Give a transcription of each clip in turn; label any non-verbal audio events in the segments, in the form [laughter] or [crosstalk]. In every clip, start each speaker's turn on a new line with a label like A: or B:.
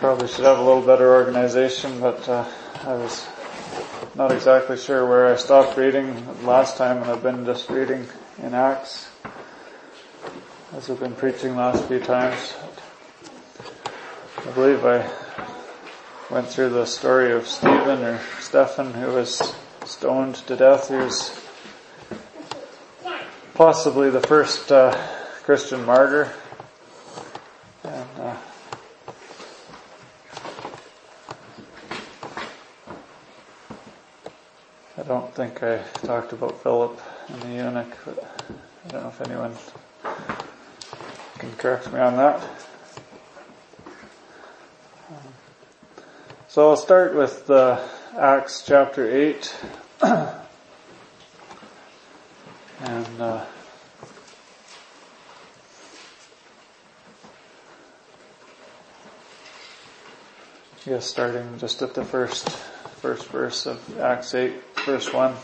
A: probably should have a little better organization, but uh, I was not exactly sure where I stopped reading last time, and I've been just reading in Acts as I've been preaching the last few times. I believe I went through the story of Stephen or Stephen who was stoned to death. He was possibly the first uh, Christian martyr. And uh, I don't think I talked about Philip and the eunuch, but I don't know if anyone can correct me on that. So I'll start with uh, Acts chapter 8. [clears throat] and uh, I guess starting just at the first first verse of Acts 8, verse 1.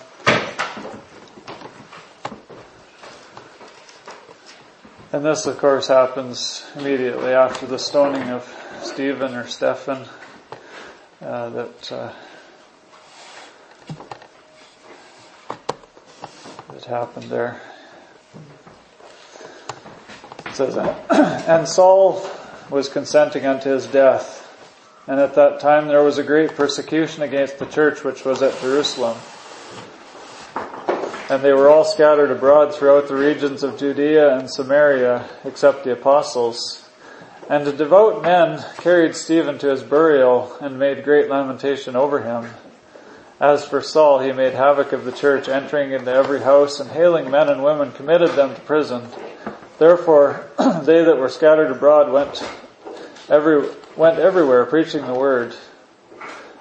A: And this of course happens immediately after the stoning of Stephen or Stephen uh, that uh, that happened there. It says, [clears throat] and Saul was consenting unto his death. And at that time there was a great persecution against the church which was at Jerusalem. And they were all scattered abroad throughout the regions of Judea and Samaria, except the apostles. And the devout men carried Stephen to his burial and made great lamentation over him. As for Saul, he made havoc of the church, entering into every house and hailing men and women, committed them to prison. Therefore, [clears throat] they that were scattered abroad went every, went everywhere preaching the word.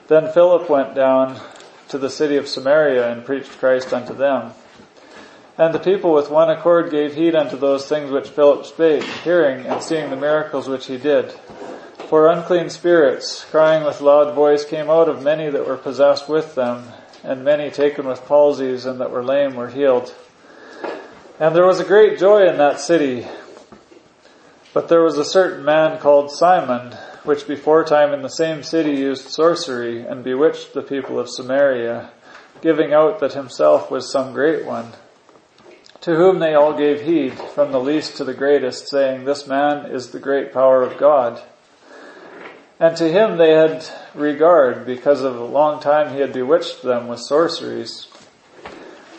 A: Then Philip went down to the city of Samaria and preached Christ unto them. And the people with one accord gave heed unto those things which Philip spake, hearing and seeing the miracles which he did. For unclean spirits, crying with loud voice, came out of many that were possessed with them, and many taken with palsies and that were lame were healed. And there was a great joy in that city. But there was a certain man called Simon, which before time in the same city used sorcery and bewitched the people of Samaria, giving out that himself was some great one to whom they all gave heed, from the least to the greatest, saying, This man is the great power of God. And to him they had regard, because of a long time he had bewitched them with sorceries.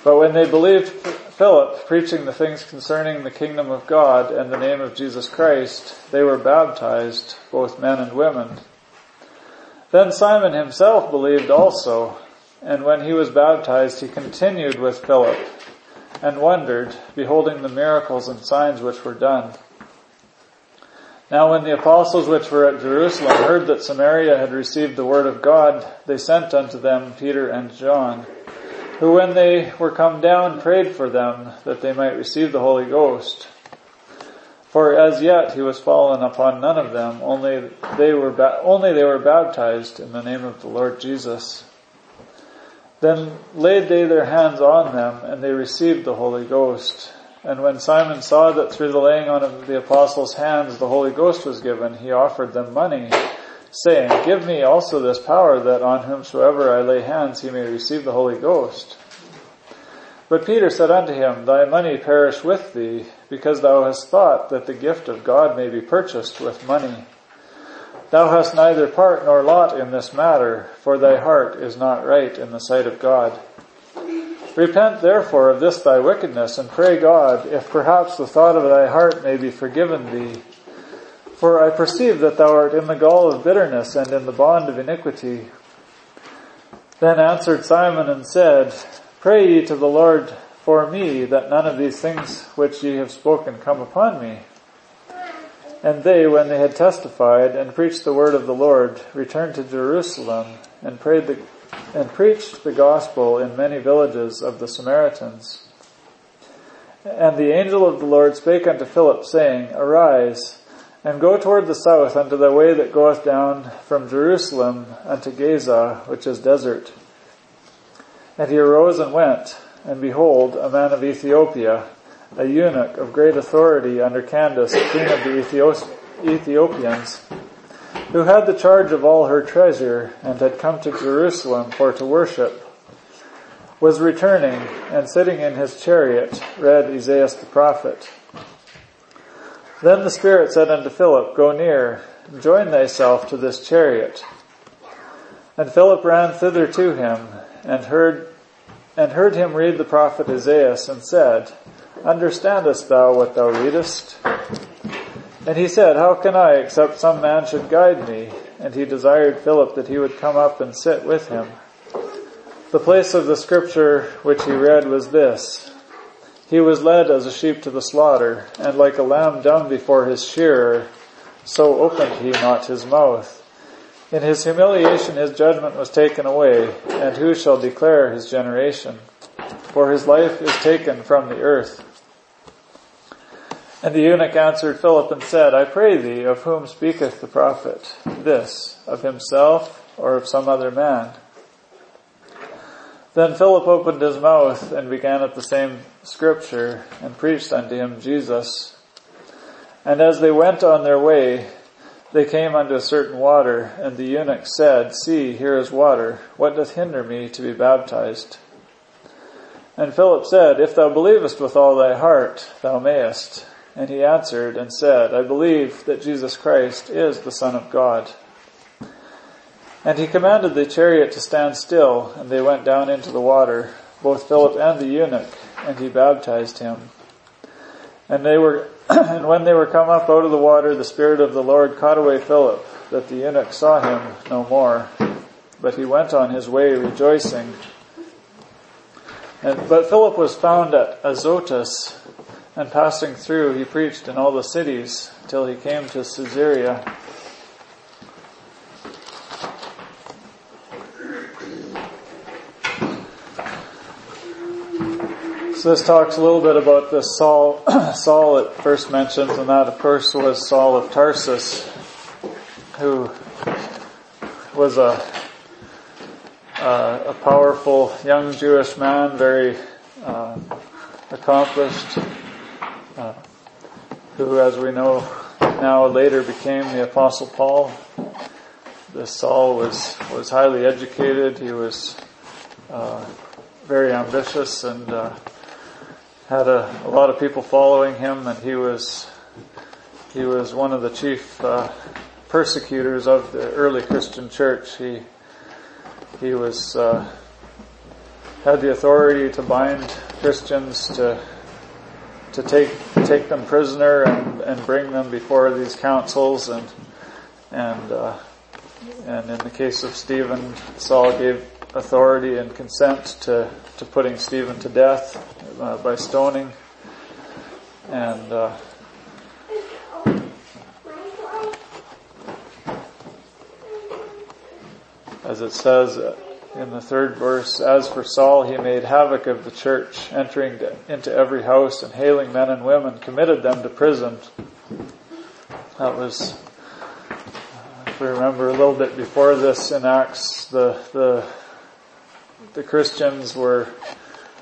A: But when they believed Philip preaching the things concerning the kingdom of God and the name of Jesus Christ, they were baptized, both men and women. Then Simon himself believed also, and when he was baptized he continued with Philip and wondered, beholding the miracles and signs which were done. Now when the apostles which were at Jerusalem heard that Samaria had received the word of God, they sent unto them Peter and John, who when they were come down prayed for them that they might receive the Holy Ghost. For as yet he was fallen upon none of them, only they were, ba- only they were baptized in the name of the Lord Jesus. Then laid they their hands on them, and they received the Holy Ghost. And when Simon saw that through the laying on of the apostles' hands the Holy Ghost was given, he offered them money, saying, Give me also this power that on whomsoever I lay hands he may receive the Holy Ghost. But Peter said unto him, Thy money perish with thee, because thou hast thought that the gift of God may be purchased with money. Thou hast neither part nor lot in this matter, for thy heart is not right in the sight of God. Repent therefore of this thy wickedness, and pray God, if perhaps the thought of thy heart may be forgiven thee. For I perceive that thou art in the gall of bitterness and in the bond of iniquity. Then answered Simon and said, Pray ye to the Lord for me that none of these things which ye have spoken come upon me. And they, when they had testified and preached the word of the Lord, returned to Jerusalem and prayed the, and preached the gospel in many villages of the Samaritans. And the angel of the Lord spake unto Philip, saying, Arise, and go toward the south unto the way that goeth down from Jerusalem unto Gaza, which is desert. And he arose and went, and behold, a man of Ethiopia, a eunuch of great authority under Candace, queen of the Ethiopians, who had the charge of all her treasure and had come to Jerusalem for to worship, was returning and sitting in his chariot read Isaiah the prophet. Then the Spirit said unto Philip, Go near, join thyself to this chariot. And Philip ran thither to him, and heard, and heard him read the prophet Isaiah, and said, Understandest thou what thou readest? And he said, How can I, except some man should guide me? And he desired Philip that he would come up and sit with him. The place of the scripture which he read was this, he was led as a sheep to the slaughter, and like a lamb dumb before his shearer, so opened he not his mouth. In his humiliation his judgment was taken away, and who shall declare his generation? For his life is taken from the earth. And the eunuch answered Philip and said, I pray thee, of whom speaketh the prophet? This, of himself or of some other man? Then Philip opened his mouth and began at the same scripture and preached unto him Jesus. And as they went on their way, they came unto a certain water, and the eunuch said, See, here is water. What doth hinder me to be baptized? And Philip said, If thou believest with all thy heart, thou mayest. And he answered and said, I believe that Jesus Christ is the Son of God. And he commanded the chariot to stand still, and they went down into the water, both Philip and the eunuch, and he baptized him. And they were, [clears throat] and when they were come up out of the water, the Spirit of the Lord caught away Philip, that the eunuch saw him no more. But he went on his way rejoicing. And, but Philip was found at Azotus, and passing through, he preached in all the cities till he came to Caesarea. So this talks a little bit about the Saul, [clears throat] Saul it first mentions, and that of course was Saul of Tarsus, who was a, uh, a powerful young Jewish man, very uh, accomplished, uh, who as we know now later became the apostle Paul. This Saul was, was highly educated, he was uh, very ambitious and uh, had a, a, lot of people following him, and he was he was one of the chief uh, persecutors of the early Christian church. He he was uh, had the authority to bind Christians to to take take them prisoner and, and bring them before these councils and and uh, and in the case of Stephen, Saul gave authority and consent to to putting Stephen to death uh, by stoning. And uh, as it says in the third verse, as for Saul, he made havoc of the church, entering into every house and hailing men and women, committed them to prison. That was, if we remember a little bit before this in Acts, the the the Christians were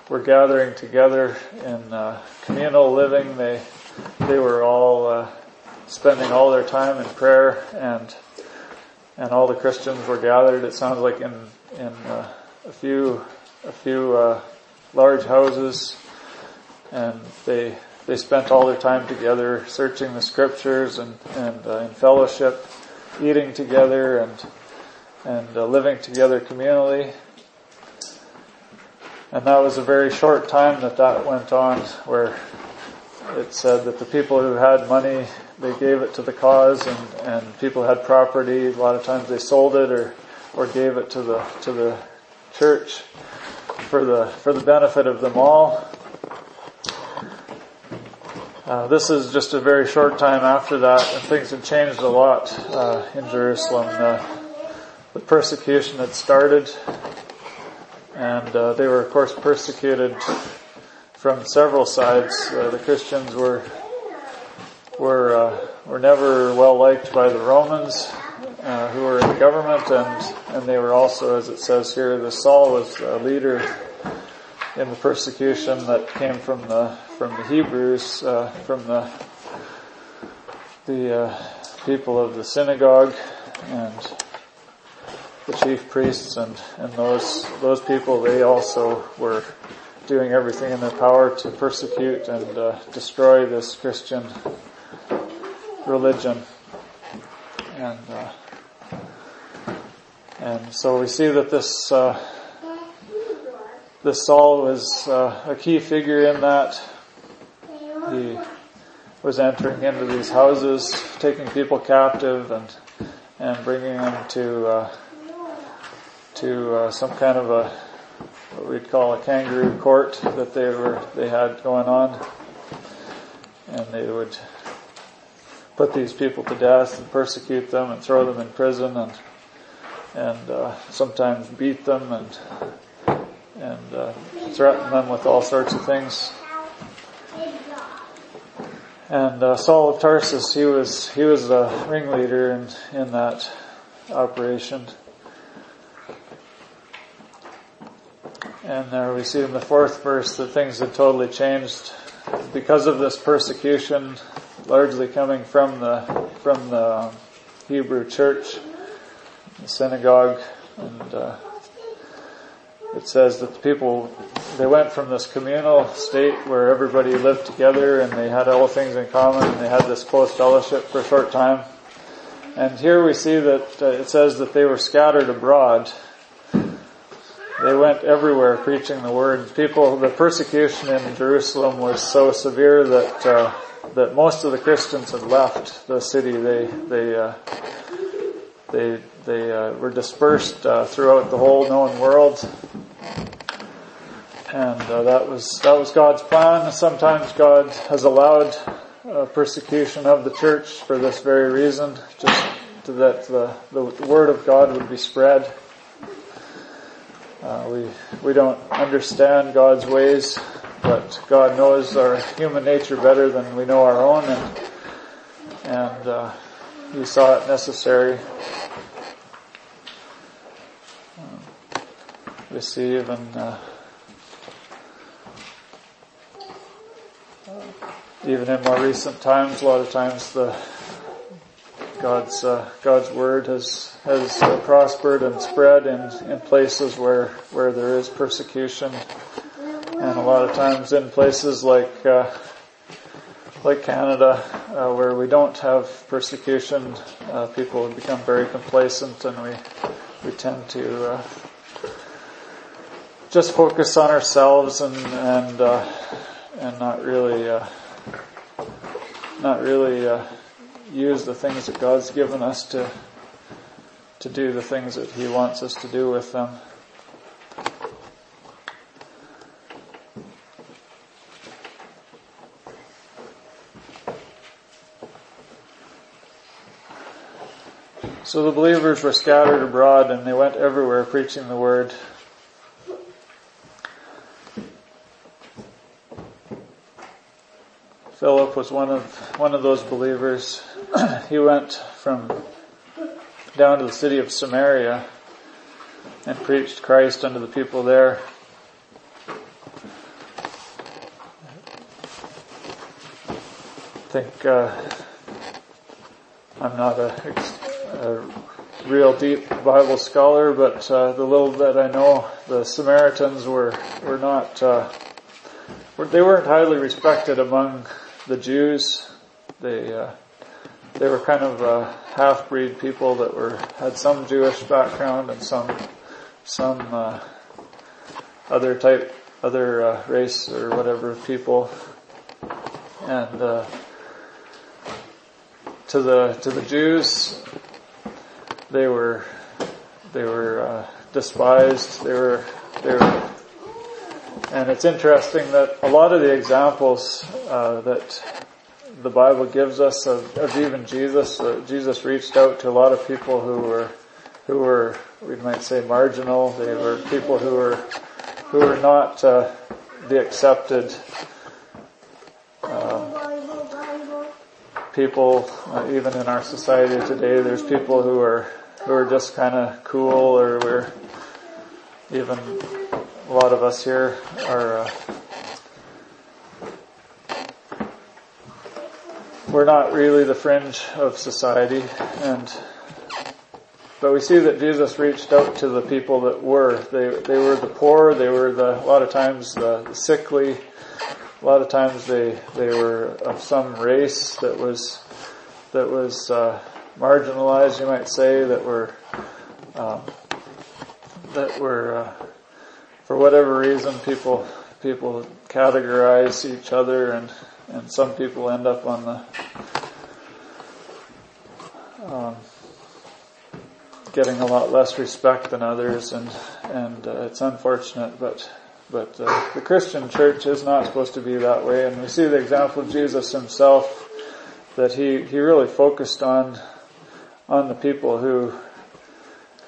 A: were gathering together in uh, communal living. They they were all uh, spending all their time in prayer, and and all the Christians were gathered. It sounds like in in uh, a few a few uh, large houses, and they they spent all their time together, searching the scriptures and and uh, in fellowship, eating together, and and uh, living together communally. And that was a very short time that that went on where it said that the people who had money, they gave it to the cause and, and people had property. A lot of times they sold it or, or gave it to the, to the church for the, for the benefit of them all. Uh, this is just a very short time after that, and things had changed a lot uh, in Jerusalem. Uh, the persecution had started, and uh, they were of course persecuted from several sides. Uh, the Christians were were uh, were never well liked by the Romans, uh, who were in government, and and they were also, as it says here, the Saul was a leader in the persecution that came from the from the Hebrews, uh, from the the uh, people of the synagogue, and the chief priests and, and those, those people, they also were doing everything in their power to persecute and uh, destroy this Christian religion. And, uh, and so we see that this, uh, this Saul was uh, a key figure in that. He was entering into these houses, taking people captive and, and bringing them to, uh, to uh, some kind of a what we'd call a kangaroo court that they were they had going on, and they would put these people to death and persecute them and throw them in prison and and uh, sometimes beat them and and uh, threaten them with all sorts of things. And uh, Saul of Tarsus, he was he was a ringleader in in that operation. And there we see in the fourth verse that things had totally changed because of this persecution, largely coming from the from the Hebrew church, the synagogue, and uh, it says that the people they went from this communal state where everybody lived together and they had all things in common and they had this close fellowship for a short time. And here we see that uh, it says that they were scattered abroad they went everywhere preaching the word. People, the persecution in Jerusalem was so severe that uh, that most of the Christians had left the city. They they uh, they they uh, were dispersed uh, throughout the whole known world, and uh, that was that was God's plan. Sometimes God has allowed uh, persecution of the church for this very reason, just that the the word of God would be spread uh, we we don't understand God's ways, but God knows our human nature better than we know our own, and and uh, He saw it necessary. Uh, we see uh, even in more recent times, a lot of times the God's uh, God's word has has uh, prospered and spread in in places where where there is persecution, and a lot of times in places like uh, like Canada, uh, where we don't have persecution, uh, people become very complacent, and we we tend to uh, just focus on ourselves and and and not really not really use the things that God's given us to, to do the things that He wants us to do with them. So the believers were scattered abroad and they went everywhere preaching the word. Philip was one of one of those believers. [clears throat] he went from down to the city of Samaria and preached Christ unto the people there. I think uh, I'm not a, a, real deep Bible scholar, but uh, the little that I know, the Samaritans were were not uh, they weren't highly respected among the Jews, they uh, they were kind of uh, half-breed people that were had some Jewish background and some some uh, other type, other uh, race or whatever people, and uh, to the to the Jews, they were they were uh, despised. They were they were and it's interesting that a lot of the examples that the Bible gives us of, of even Jesus, uh, Jesus reached out to a lot of people who were, who were, we might say marginal. They were people who were, who were not uh, the accepted um, people, uh, even in our society today. There's people who are who are just kind of cool, or we're even a lot of us here are, we're not really the fringe of society and but we see that Jesus reached out to the people that were. They, they were the poor, they were the, a lot of times the, sickly, a lot of times they, they were of some race that was, that was, uh, marginalized, you might say, that were, um, that were, uh, for whatever reason, people, people categorize each other and, and some people end up on the, um, getting a lot less respect than others, and and uh, it's unfortunate, but but uh, the Christian church is not supposed to be that way, and we see the example of Jesus himself that he he really focused on on the people who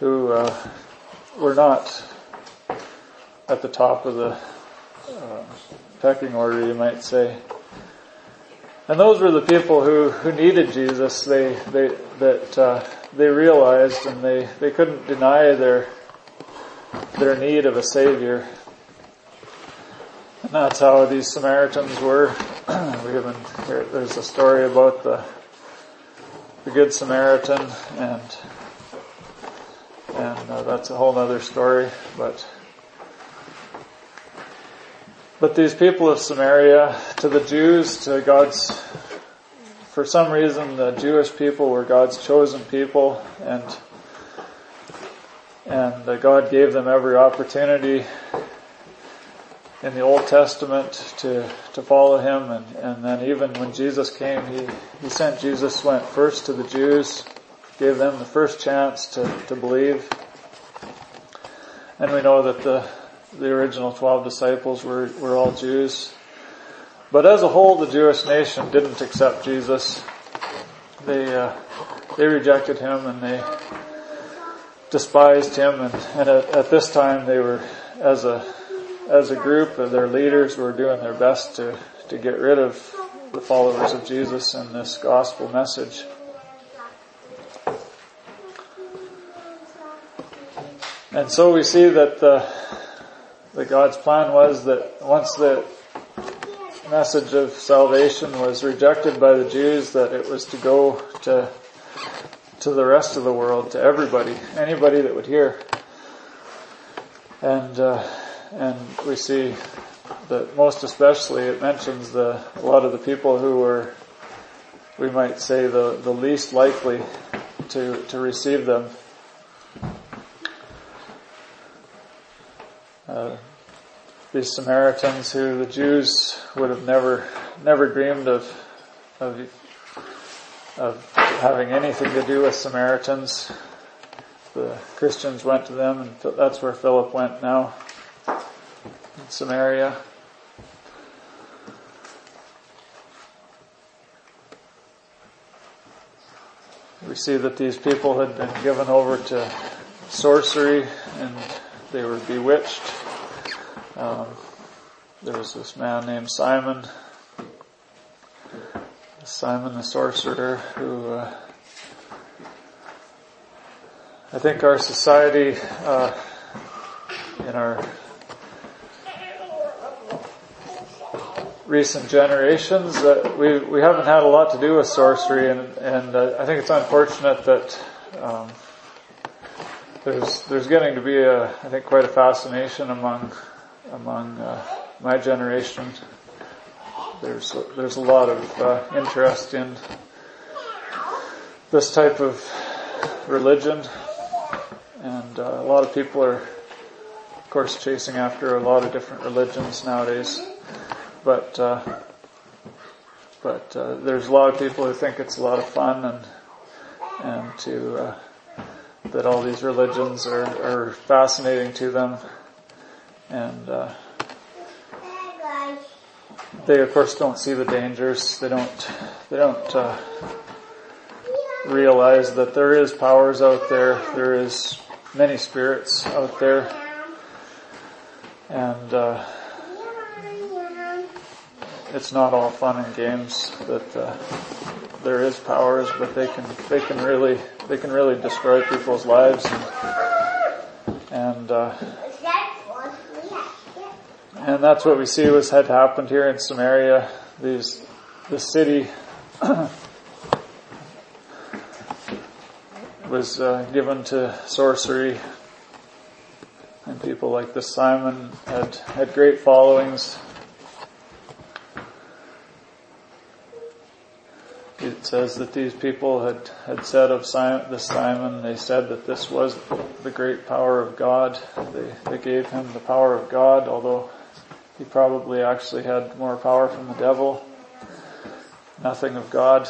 A: who uh, were not at the top of the uh, pecking order, you might say. And those were the people who, who needed Jesus. They, they, that, uh, they realized and they, they couldn't deny their, their need of a Savior. And that's how these Samaritans were. [clears throat] we have here, there's a story about the, the Good Samaritan and, and uh, that's a whole other story, but but these people of Samaria, to the Jews, to God's, for some reason the Jewish people were God's chosen people and, and God gave them every opportunity in the Old Testament to, to follow Him and, and then even when Jesus came, He, He sent Jesus, went first to the Jews, gave them the first chance to, to believe. And we know that the, the original 12 disciples were, were all Jews. But as a whole, the Jewish nation didn't accept Jesus. They, uh, they rejected him and they despised him and, and at, at, this time they were, as a, as a group, their leaders were doing their best to, to get rid of the followers of Jesus and this gospel message. And so we see that the, that God's plan was that once the message of salvation was rejected by the Jews, that it was to go to to the rest of the world, to everybody, anybody that would hear. And uh, and we see that most especially it mentions the a lot of the people who were, we might say, the the least likely to to receive them Uh, these Samaritans who the Jews would have never, never dreamed of, of, of having anything to do with Samaritans. The Christians went to them and that's where Philip went now. In Samaria. We see that these people had been given over to sorcery and they were bewitched. Um, there was this man named Simon, Simon the sorcerer, who uh, I think our society, uh, in our recent generations, uh, we we haven't had a lot to do with sorcery, and and uh, I think it's unfortunate that. Um, there's there's getting to be a I think quite a fascination among among uh, my generation. There's a, there's a lot of uh, interest in this type of religion, and uh, a lot of people are, of course, chasing after a lot of different religions nowadays. But uh, but uh, there's a lot of people who think it's a lot of fun and and to uh, that all these religions are, are fascinating to them. And, uh, they of course don't see the dangers. They don't, they don't, uh, realize that there is powers out there. There is many spirits out there. And, uh, it's not all fun and games that, uh, there is powers, but they can, they can really they can really destroy people's lives and, and uh, and that's what we see was had happened here in Samaria. These the city [coughs] was uh, given to sorcery. And people like this Simon had, had great followings. It says that these people had, had said of Simon, this Simon, they said that this was the great power of God. They, they gave him the power of God, although he probably actually had more power from the devil. Nothing of God.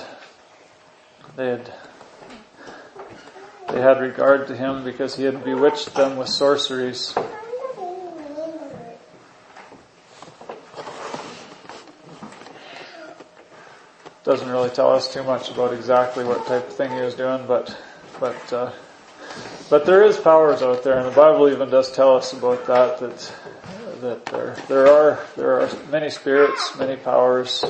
A: They had they had regard to him because he had bewitched them with sorceries. Doesn't really tell us too much about exactly what type of thing he was doing, but but uh, but there is powers out there, and the Bible even does tell us about that. That that there there are there are many spirits, many powers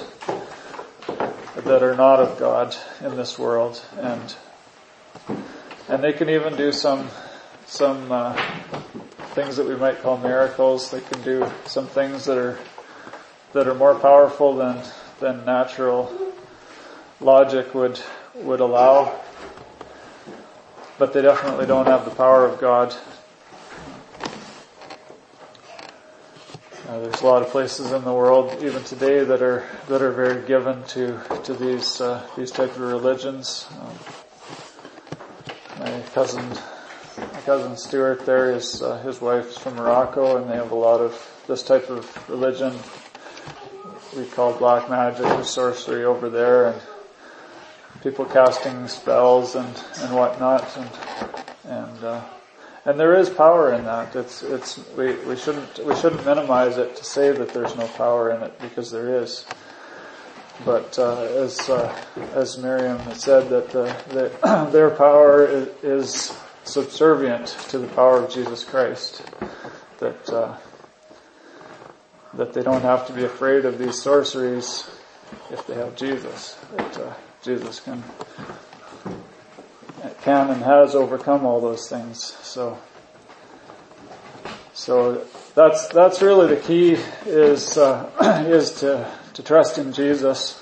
A: that are not of God in this world, and and they can even do some, some, uh, things that we might call miracles. They can do some things that are, that are more powerful than, than natural logic would, would allow. But they definitely don't have the power of God. Uh, there's a lot of places in the world, even today, that are that are very given to to these uh, these type of religions. Um, my cousin, my cousin Stuart there is uh, his wife's from Morocco and they have a lot of this type of religion we call black magic or sorcery over there and people casting spells and, and whatnot and, and, uh, and there is power in that. It's, it's, we, we shouldn't, we shouldn't minimize it to say that there's no power in it because there is. But uh, as uh, as Miriam said, that the, [clears throat] their power is, subservient to the power of Jesus Christ. That uh, that they don't have to be afraid of these sorceries if they have Jesus. Uh, Jesus can can and has overcome all those things. So so that's that's really the key is uh, [clears throat] is to to trust in Jesus,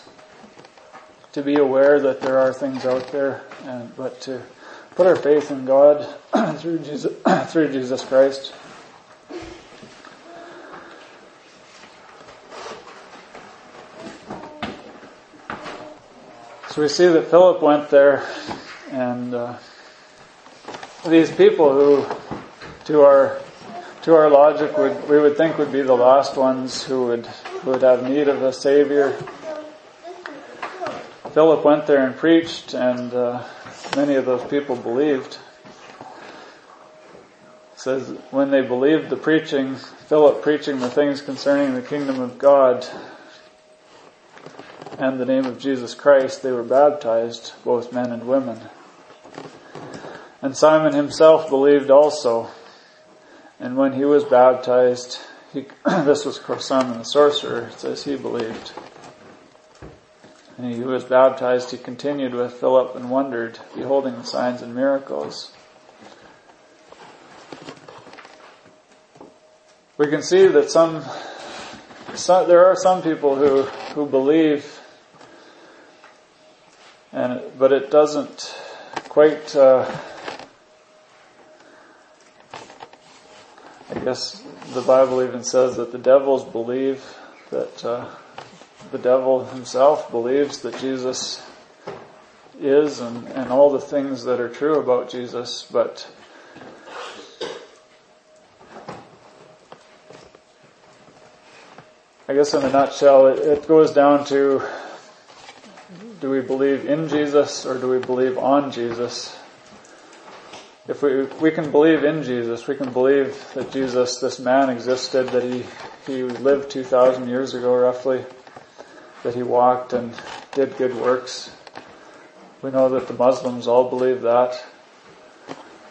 A: to be aware that there are things out there, and but to put our faith in God [clears throat] through Jesus [clears throat] through Jesus Christ. So we see that Philip went there, and uh, these people who, to our to our logic, would we would think would be the last ones who would who would have need of a savior. Philip went there and preached, and uh, many of those people believed. It says when they believed the preaching, Philip preaching the things concerning the kingdom of God and the name of Jesus Christ, they were baptized, both men and women. And Simon himself believed also. And when he was baptized, he, [clears throat] this was Simon the sorcerer, it says he believed. And he was baptized, he continued with Philip and wondered, beholding the signs and miracles. We can see that some, some there are some people who, who believe, and, but it doesn't quite, uh, I guess the Bible even says that the devils believe that uh, the devil himself believes that Jesus is and, and all the things that are true about Jesus, but I guess in a nutshell, it, it goes down to do we believe in Jesus or do we believe on Jesus? if we we can believe in Jesus, we can believe that Jesus, this man existed, that he he lived two thousand years ago roughly, that he walked and did good works. We know that the Muslims all believe that.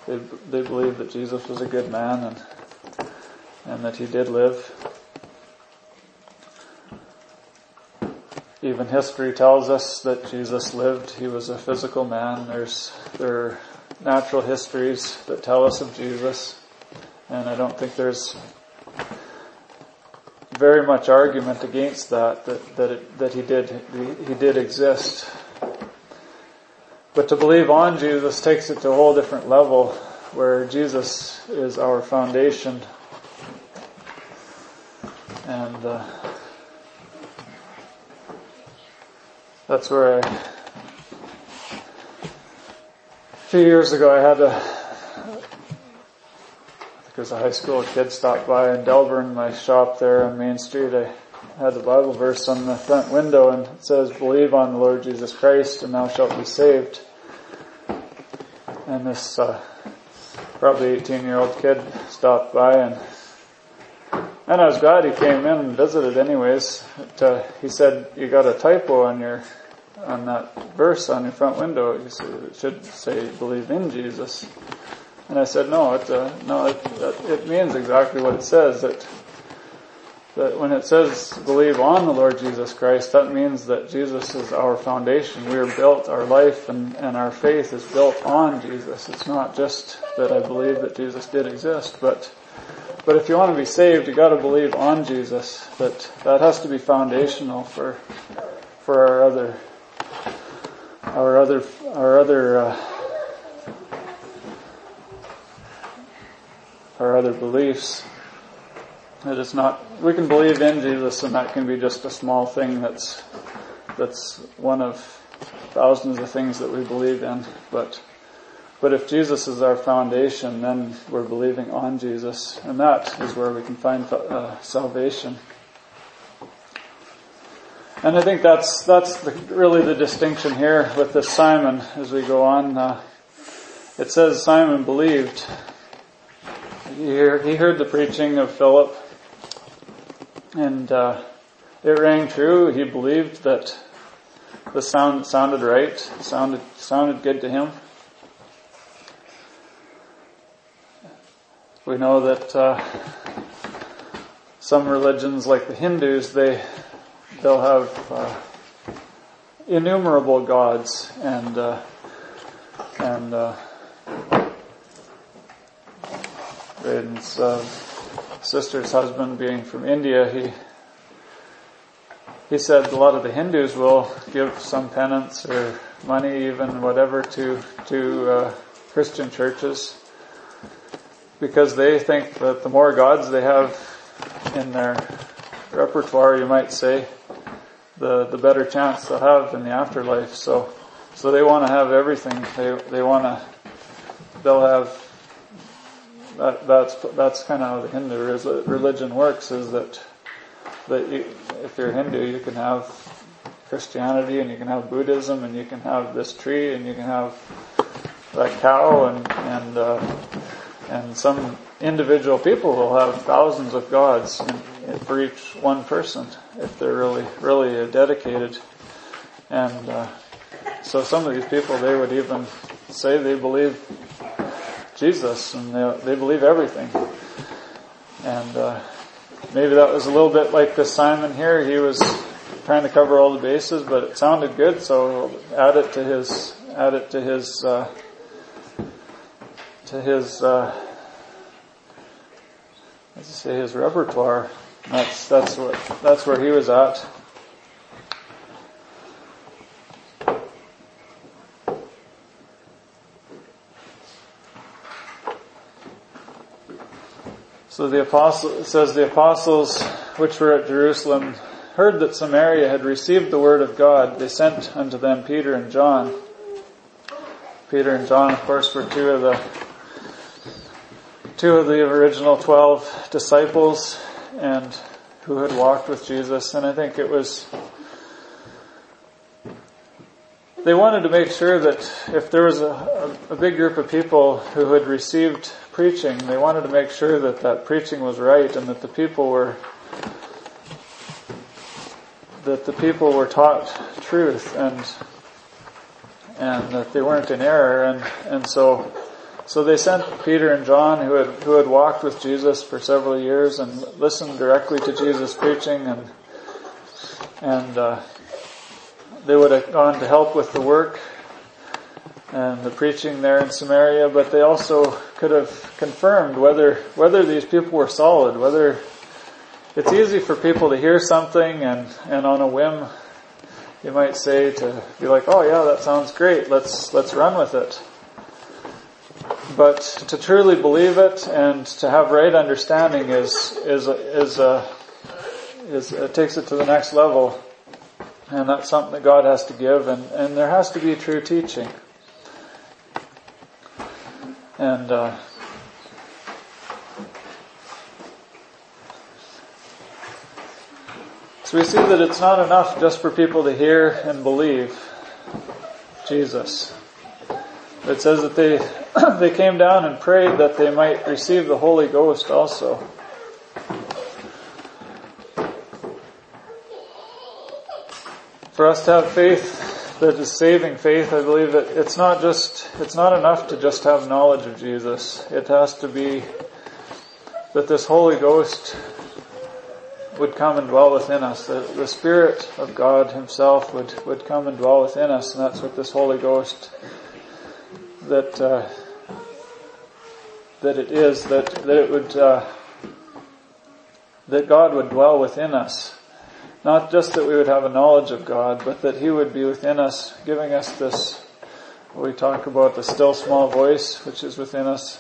A: They they believe that Jesus was a good man and and that he did live. Even history tells us that Jesus lived. He was a physical man. There's there natural histories that tell us of Jesus, and I don't think there's very much argument against that, that, that, it, that he did, he did exist. But to believe on Jesus takes it to a whole different level where Jesus is our foundation. And uh, that's where I, a few years ago I had a, I think it was a high school kid stopped by in Delburne, my shop there on Main Street. I had the Bible verse on the front window and it says, believe on the Lord Jesus Christ and thou shalt be saved. And this, uh, probably 18 year old kid stopped by and, and I was glad he came in and visited anyways. But, uh, he said, you got a typo on your, on that verse on your front window. You it should say, believe in Jesus. And I said, no, it, uh, no, it, it means exactly what it says, that that when it says believe on the Lord Jesus Christ, that means that Jesus is our foundation. We are built, our life and, and our faith is built on Jesus. It's not just that I believe that Jesus did exist, but but if you want to be saved, you gotta believe on Jesus. That that has to be foundational for for our other our other our other uh, our other beliefs. That it's not, we can believe in Jesus and that can be just a small thing that's, that's one of thousands of things that we believe in. But, but if Jesus is our foundation, then we're believing on Jesus and that is where we can find uh, salvation. And I think that's, that's the, really the distinction here with this Simon as we go on. Uh, it says Simon believed. He, he heard the preaching of Philip and uh, it rang true. He believed that the sound sounded right, sounded sounded good to him. We know that uh, some religions, like the Hindus, they they'll have uh, innumerable gods, and uh, and uh, and uh, sister's husband being from India, he he said a lot of the Hindus will give some penance or money, even whatever, to to uh, Christian churches because they think that the more gods they have in their repertoire, you might say, the the better chance they'll have in the afterlife. So so they want to have everything. They they want to they'll have that, that's that's kind of how the Hindu religion works. Is that that you, if you're Hindu, you can have Christianity and you can have Buddhism and you can have this tree and you can have that cow and and uh, and some individual people will have thousands of gods for each one person if they're really really dedicated and uh, so some of these people they would even say they believe Jesus and they, they believe everything. And uh, maybe that was a little bit like this Simon here. He was trying to cover all the bases, but it sounded good, so add it to his add it to his uh, to his uh, let's say his repertoire. That's that's what that's where he was at. So the apostle says the apostles which were at Jerusalem heard that Samaria had received the word of God. They sent unto them Peter and John. Peter and John, of course, were two of the two of the original twelve disciples and who had walked with Jesus. And I think it was they wanted to make sure that if there was a, a, big group of people who had received preaching, they wanted to make sure that that preaching was right and that the people were that the people were taught truth and and that they weren't in error and and so so they sent Peter and John who had who had walked with Jesus for several years and listened directly to Jesus preaching and and uh, they would have gone to help with the work and the preaching there in Samaria, but they also could have confirmed whether, whether these people were solid, whether it's easy for people to hear something and, and on a whim you might say to be like, oh yeah, that sounds great. Let's, let's run with it. But to truly believe it and to have right understanding is, is, is, uh, is, it takes it to the next level. And that's something that God has to give and, and there has to be true teaching. And, uh, So we see that it's not enough just for people to hear and believe Jesus. It says that they, [clears throat] they came down and prayed that they might receive the Holy Ghost also. For us to have faith that is saving faith, I believe that it's not just, it's not enough to just have knowledge of Jesus. It has to be that this Holy Ghost would come and dwell within us. that the Spirit of God Himself would, would come and dwell within us, and that's what this Holy Ghost that uh, that it is that that it would uh, that God would dwell within us. Not just that we would have a knowledge of God, but that He would be within us, giving us this. We talk about the still small voice which is within us,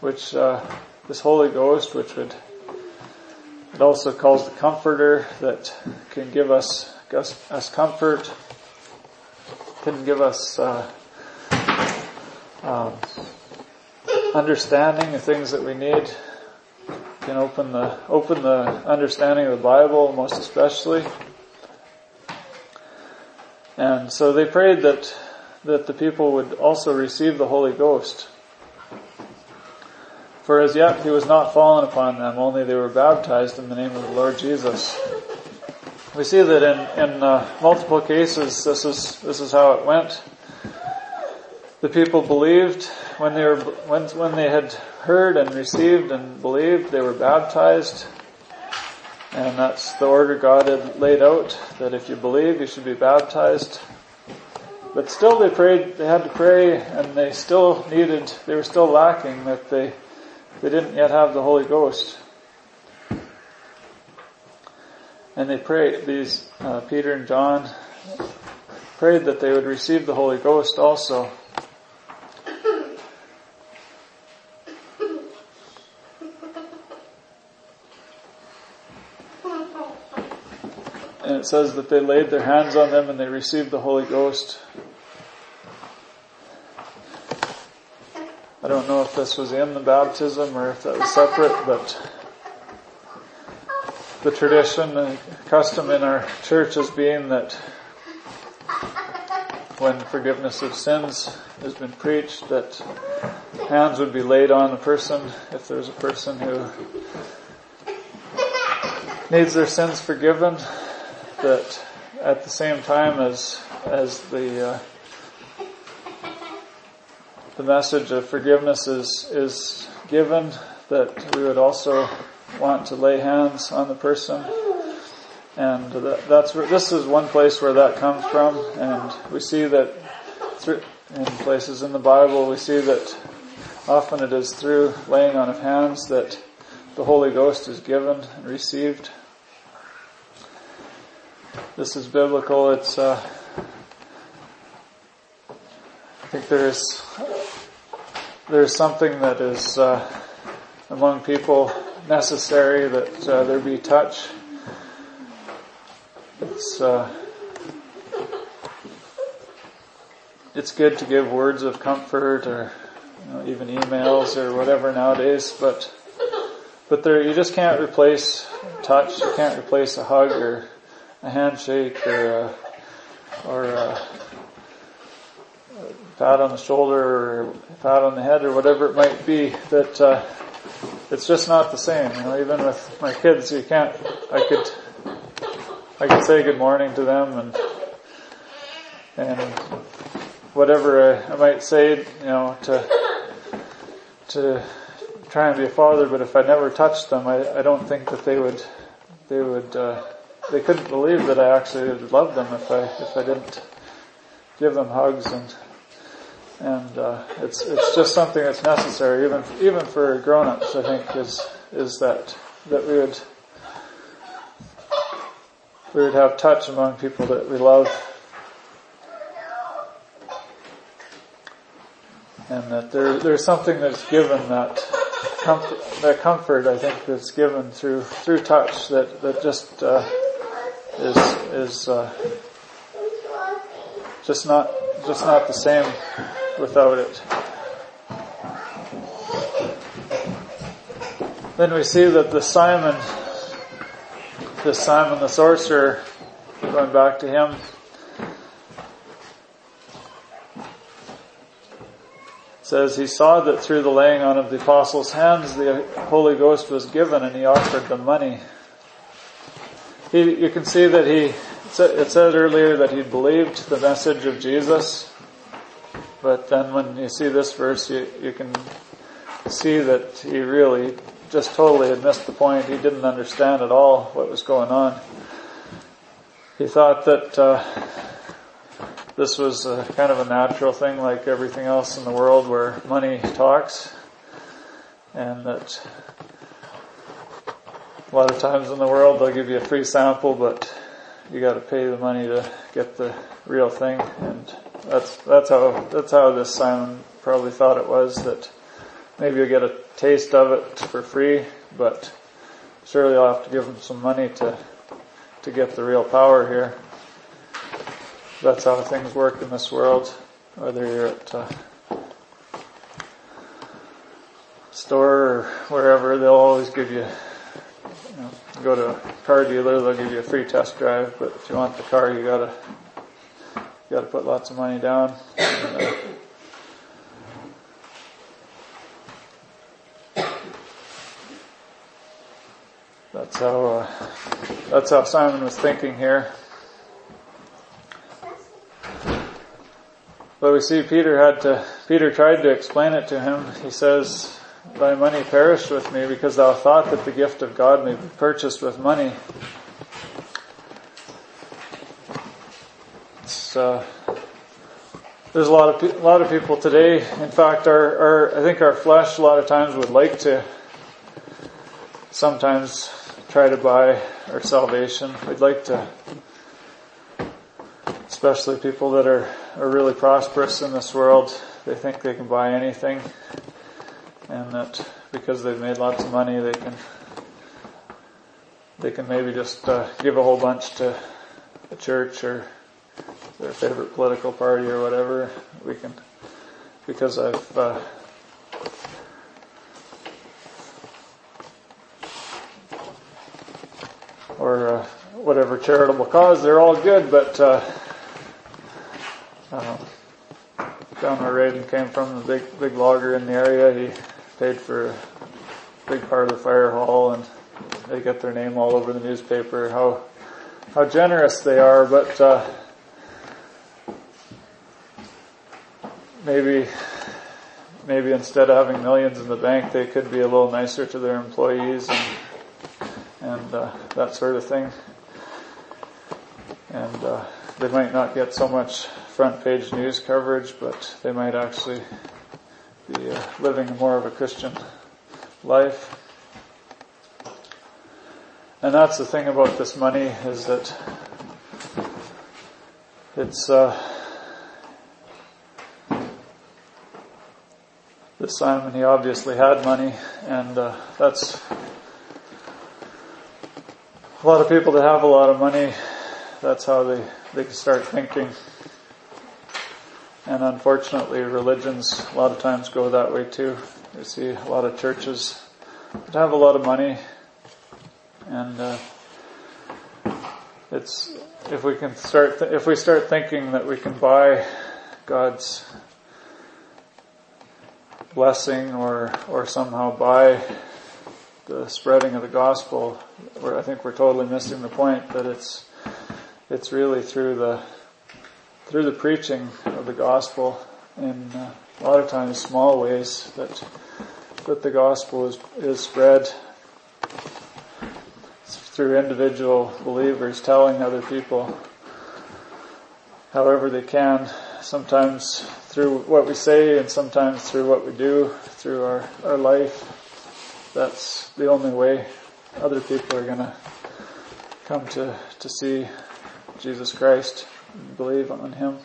A: which uh, this Holy Ghost, which would it also calls the comforter that can give us, us comfort, can give us uh, um, understanding the things that we need, can open the open the understanding of the Bible most especially. And so they prayed that that the people would also receive the Holy Ghost. For as yet he was not fallen upon them, only they were baptized in the name of the Lord Jesus. We see that in, in uh, multiple cases this is, this is how it went. The people believed when they were, when, when they had heard and received and believed, they were baptized. And that's the order God had laid out, that if you believe, you should be baptized. But still they prayed, they had to pray and they still needed, they were still lacking that they they didn't yet have the Holy Ghost. And they prayed, these, uh, Peter and John prayed that they would receive the Holy Ghost also. Says that they laid their hands on them and they received the Holy Ghost. I don't know if this was in the baptism or if that was separate, but the tradition and custom in our church is being that when forgiveness of sins has been preached, that hands would be laid on a person if there's a person who needs their sins forgiven, that at the same time as as the uh, the message of forgiveness is, is given, that we would also want to lay hands on the person. And that, that's where, this is one place where that comes from, and we see that through, in places in the Bible, we see that often it is through laying on of hands that the Holy Ghost is given and received. This is biblical. It's, uh, I think there is there's something that is uh, among people necessary that uh, there be touch. It's uh, it's good to give words of comfort or you know, even emails or whatever nowadays, but but there you just can't replace touch. You can't replace a hug or a handshake or a, or a, pat on the shoulder or a pat on the head or whatever it might be that uh, it's just not the same. You know, even with my kids, you can't. I could I could say good morning to them and and whatever I, I might say, you know, to to try and be a father. But if I never touched them, I, I don't think that they would they would uh, they couldn't believe that I actually loved them if I if I didn't give them hugs and and uh, it's it's just something that's necessary even even for grown-ups I think is is that that we would we would have touch among people that we love. And that there there's something that's given that comfort that comfort I think that's given through through touch that that just uh, is is uh, just not just not the same without it. Then we see that the Simon, the Simon the sorcerer, going back to him, says he saw that through the laying on of the apostles' hands the Holy Ghost was given and he offered them money. He, you can see that he, it said earlier that he believed the message of Jesus, but then when you see this verse, you, you can see that he really just totally had missed the point. He didn't understand at all what was going on. He thought that uh, this was a, kind of a natural thing like everything else in the world where money talks and that a lot of times in the world they'll give you a free sample but you got to pay the money to get the real thing and that's that's how that's how this Simon probably thought it was that maybe you'll get a taste of it for free but surely I'll have to give them some money to to get the real power here that's how things work in this world. Whether you're at a store or wherever, they'll always give you, go to a car dealer, they'll give you a free test drive, but if you want the car, you gotta, you gotta put lots of money down. And, uh, that's how, uh, that's how Simon was thinking here. But we see Peter had to, Peter tried to explain it to him. He says, thy money perished with me because thou thought that the gift of God may be purchased with money. Uh, there's a lot of a lot of people today. In fact, our, our I think our flesh a lot of times would like to sometimes try to buy our salvation. We'd like to especially people that are, are really prosperous in this world. They think they can buy anything and that because they've made lots of money they can they can maybe just uh, give a whole bunch to the church or their favorite political party or whatever. We can because I've uh, or uh, whatever charitable cause. They're all good, but uh, uh, John O'Reilly came from the big big logger in the area. He paid for a big part of the fire hall, and they get their name all over the newspaper. How how generous they are, but uh, maybe maybe instead of having millions in the bank, they could be a little nicer to their employees and and uh, that sort of thing. And uh, they might not get so much front page news coverage, but they might actually be uh, living more of a Christian life. And that's the thing about this money is that it's uh, this Simon he obviously had money, and uh, that's a lot of people that have a lot of money. That's how they they start thinking. And unfortunately, religions a lot of times go that way too. You see a lot of churches that have a lot of money, and uh, it's if we can start th- if we start thinking that we can buy God's blessing or or somehow buy the spreading of the gospel, where I think we're totally missing the point that it's it's really through the through the preaching of the gospel in uh, a lot of times small ways that that the gospel is is spread through individual believers telling other people however they can sometimes through what we say and sometimes through what we do through our, our life. That's the only way other people are going to come to to see Jesus Christ believe on him.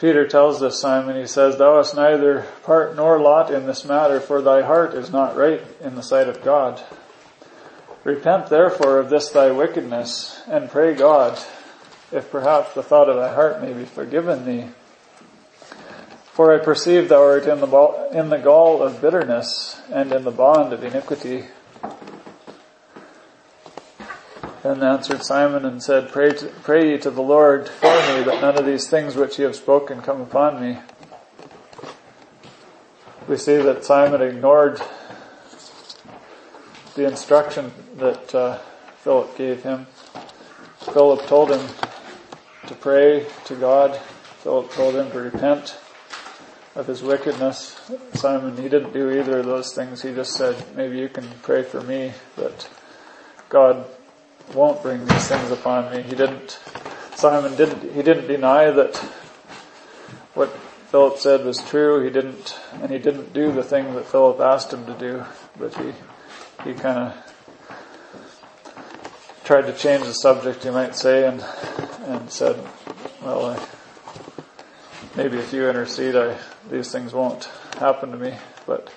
A: Peter tells this Simon, he says, Thou hast neither part nor lot in this matter, for thy heart is not right in the sight of God. Repent therefore of this thy wickedness, and pray God, if perhaps the thought of thy heart may be forgiven thee. For I perceive thou art in the, in the gall of bitterness, and in the bond of iniquity. Then answered Simon and said, pray, to, pray ye to the Lord for me that none of these things which ye have spoken come upon me. We see that Simon ignored the instruction that uh, Philip gave him. Philip told him to pray to God. Philip told him to repent of his wickedness. Simon, he didn't do either of those things. He just said, maybe you can pray for me that God won't bring these things upon me. He didn't, Simon didn't, he didn't deny that what Philip said was true. He didn't, and he didn't do the thing that Philip asked him to do, but he, he kind of tried to change the subject, you might say, and, and said, well, I, maybe if you intercede, I, these things won't happen to me, but,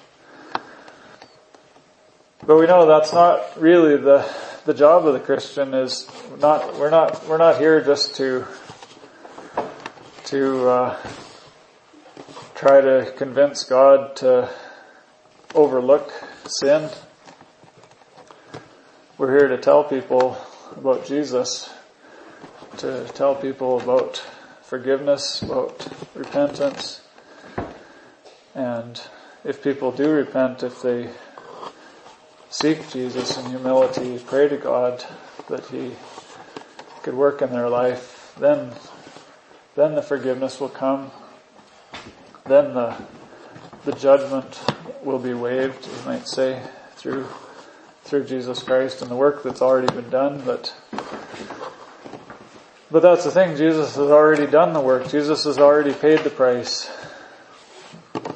A: but we know that's not really the, the job of the Christian is not, we're not, we're not here just to, to, uh, try to convince God to overlook sin. We're here to tell people about Jesus, to tell people about forgiveness, about repentance. And if people do repent, if they seek Jesus in humility, pray to God that He could work in their life, then, then the forgiveness will come. Then the, the judgment will be waived, you might say, through, through Jesus Christ and the work that's already been done, but, but that's the thing, Jesus has already done the work. Jesus has already paid the price.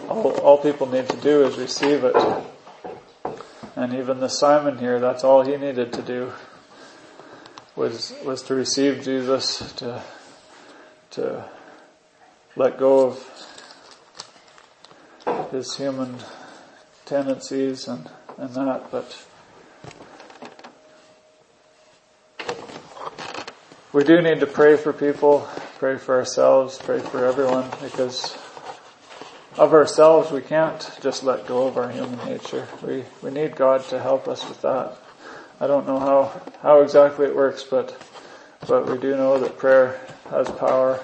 A: All, all people need to do is receive it. And even the Simon here, that's all he needed to do was was to receive Jesus, to to let go of his human tendencies and, and that, but we do need to pray for people, pray for ourselves, pray for everyone, because of ourselves, we can't just let go of our human nature. We, we need God to help us with that. I don't know how, how exactly it works, but, but we do know that prayer has power.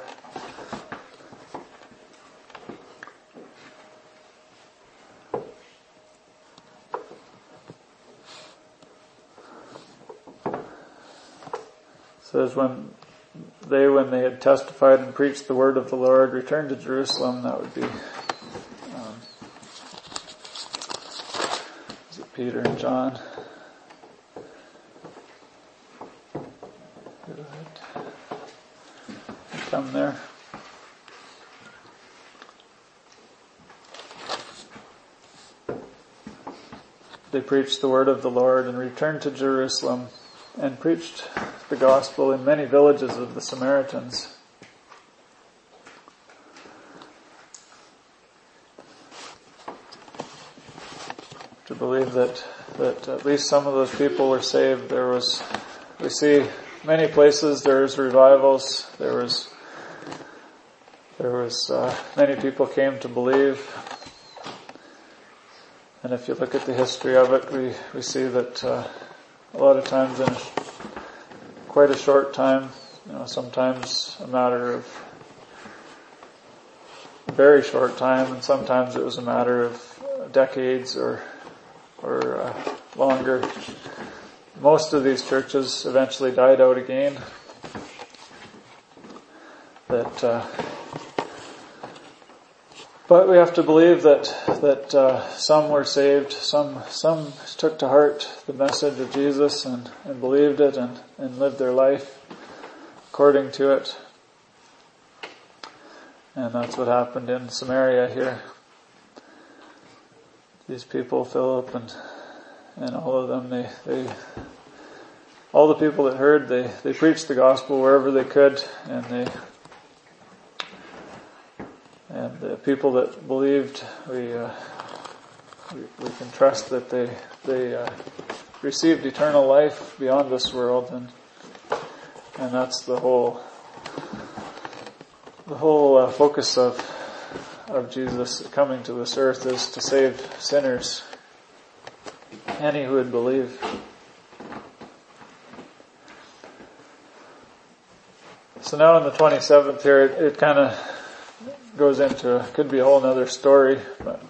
A: It says when they, when they had testified and preached the word of the Lord, returned to Jerusalem, that would be Peter and John. Good. Come there. They preached the word of the Lord and returned to Jerusalem and preached the gospel in many villages of the Samaritans. to believe that that at least some of those people were saved. There was, we see many places there's revivals. There was, there was uh, many people came to believe. And if you look at the history of it, we we see that uh, a lot of times in quite a short time, you know, sometimes a matter of very short time, and sometimes it was a matter of decades or or uh, longer. Most of these churches eventually died out again. That, uh, but we have to believe that that uh, some were saved, some some took to heart the message of Jesus and, and believed it and, and lived their life according to it. And that's what happened in Samaria here these people, Philip and and all of them, they they all the people that heard, they they preached the gospel wherever they could, and they and the people that believed, we, uh, we, we, can trust that they, they, uh, received eternal life beyond this world and, and that's the whole, the whole uh, focus of, of Jesus coming to this earth is to save sinners, any who would believe. So now in the 27th here, it, it kind of goes into, could be a whole other story, but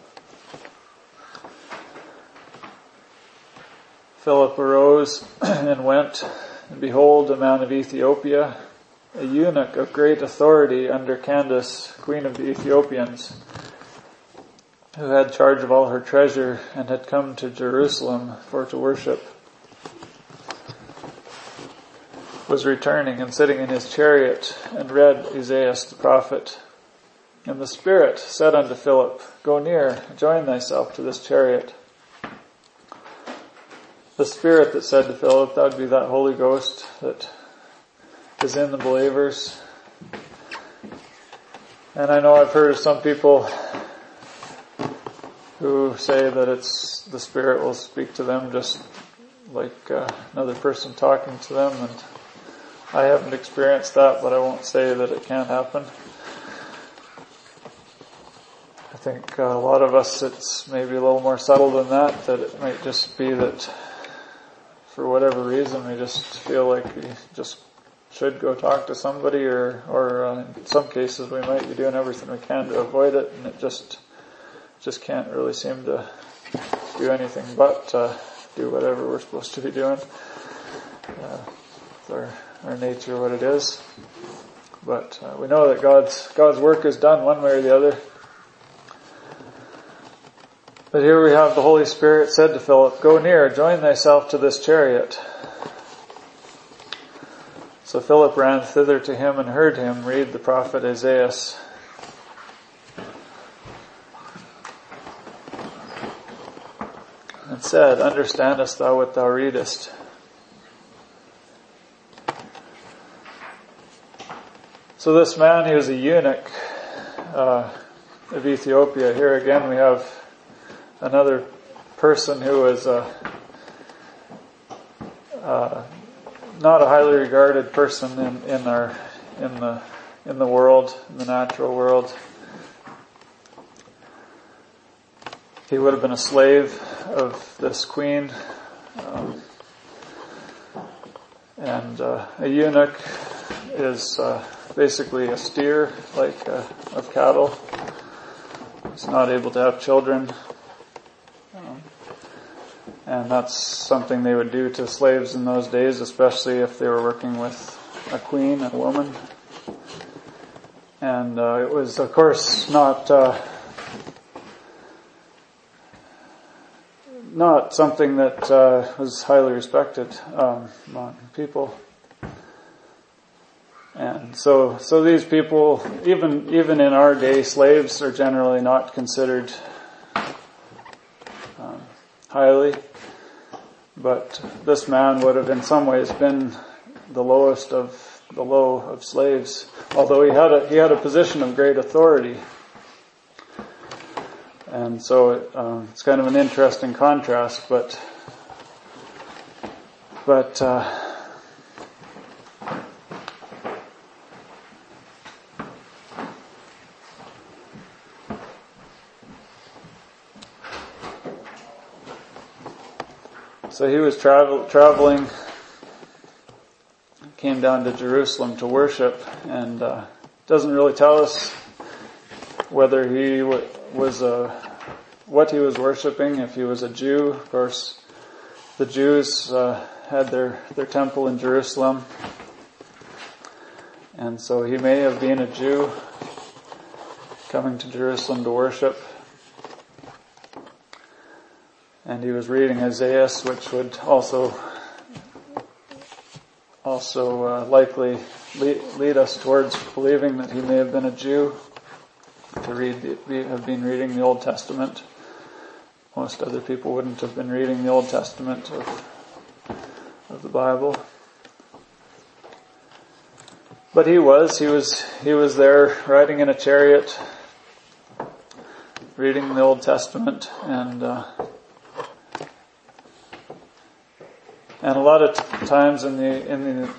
A: Philip arose [clears throat] and went, and behold, a man of Ethiopia, a eunuch of great authority under Candace, queen of the Ethiopians, who had charge of all her treasure and had come to Jerusalem for to worship. was returning and sitting in his chariot and read Isaiah the prophet. And the Spirit said unto Philip, Go near, join thyself to this chariot. The Spirit that said to Philip, that would be that Holy Ghost that is in the believers. And I know I've heard of some people who say that it's the Spirit will speak to them just like uh, another person talking to them and I haven't experienced that, but I won't say that it can't happen. I think uh, a lot of us, it's maybe a little more subtle than that, that it might just be that for whatever reason we just feel like we just should go talk to somebody or, or uh, in some cases we might be doing everything we can to avoid it and it just, just can't really seem to do anything but, uh, do whatever we're supposed to be doing. Uh, our our nature what it is. But uh, we know that God's God's work is done one way or the other. But here we have the Holy Spirit said to Philip, Go near, join thyself to this chariot. So Philip ran thither to him and heard him read the prophet Isaiah. And said, Understandest thou what thou readest? So this man, he was a eunuch uh, of Ethiopia. Here again we have another person who was uh, uh, not a highly regarded person in, in our in the in the world, in the natural world. He would have been a slave of this queen, um, and uh, a eunuch is uh, basically a steer, like uh, of cattle. He's not able to have children. And that's something they would do to slaves in those days, especially if they were working with a queen, a woman. And uh, it was, of course, not uh, not something that uh, was highly respected um, among people. And so, so these people, even, even in our day, slaves are generally not considered um, highly. But this man would have in some ways been the lowest of the low of slaves, although he had a, he had a position of great authority. And so it, um, it's kind of an interesting contrast, but, but, uh, So he was travel, traveling, came down to Jerusalem to worship, and uh, doesn't really tell us whether he w- was a what he was worshiping. If he was a Jew, of course, the Jews uh, had their their temple in Jerusalem, and so he may have been a Jew coming to Jerusalem to worship and he was reading Isaiah, which would also also uh, likely lead, lead, us towards believing that he may have been a Jew to read have been reading the Old Testament. Most other people wouldn't have been reading the Old Testament of of the Bible. But he was, he was, he was there riding in a chariot reading the Old Testament and uh, and a lot of t- times in the in the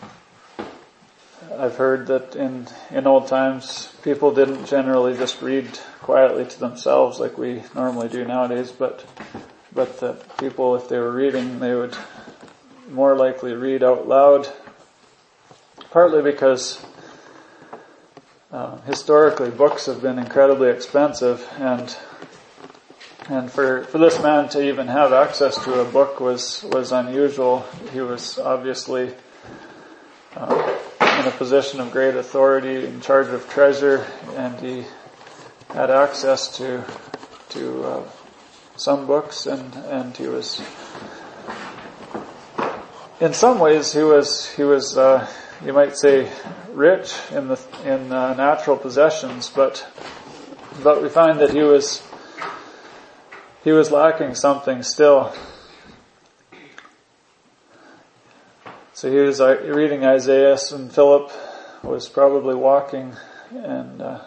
A: I've heard that in in old times people didn't generally just read quietly to themselves like we normally do nowadays, but but that people if they were reading they would more likely read out loud, partly because uh, historically books have been incredibly expensive and and for, for this man to even have access to a book was, was unusual. He was obviously uh, in a position of great authority, in charge of treasure, and he had access to to uh, some books, and and he was in some ways he was he was uh, you might say rich in the in uh, natural possessions, but but we find that he was he was lacking something still. So he was uh, reading Isaiah, and Philip was probably walking and uh,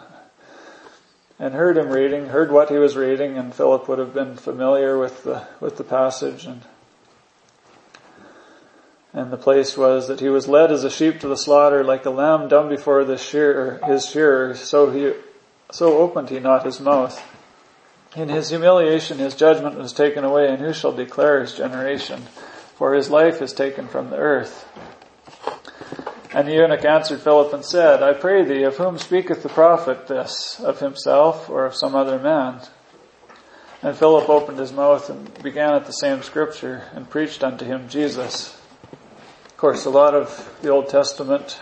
A: and heard him reading, heard what he was reading, and Philip would have been familiar with the with the passage and and the place was that he was led as a sheep to the slaughter, like a lamb dumb before the shearer, his shearer, so he, so opened he not his mouth. In his humiliation his judgment was taken away, and who shall declare his generation? For his life is taken from the earth. And the eunuch answered Philip and said, I pray thee, of whom speaketh the prophet this, of himself or of some other man? And Philip opened his mouth and began at the same scripture and preached unto him Jesus. Of course, a lot of the Old Testament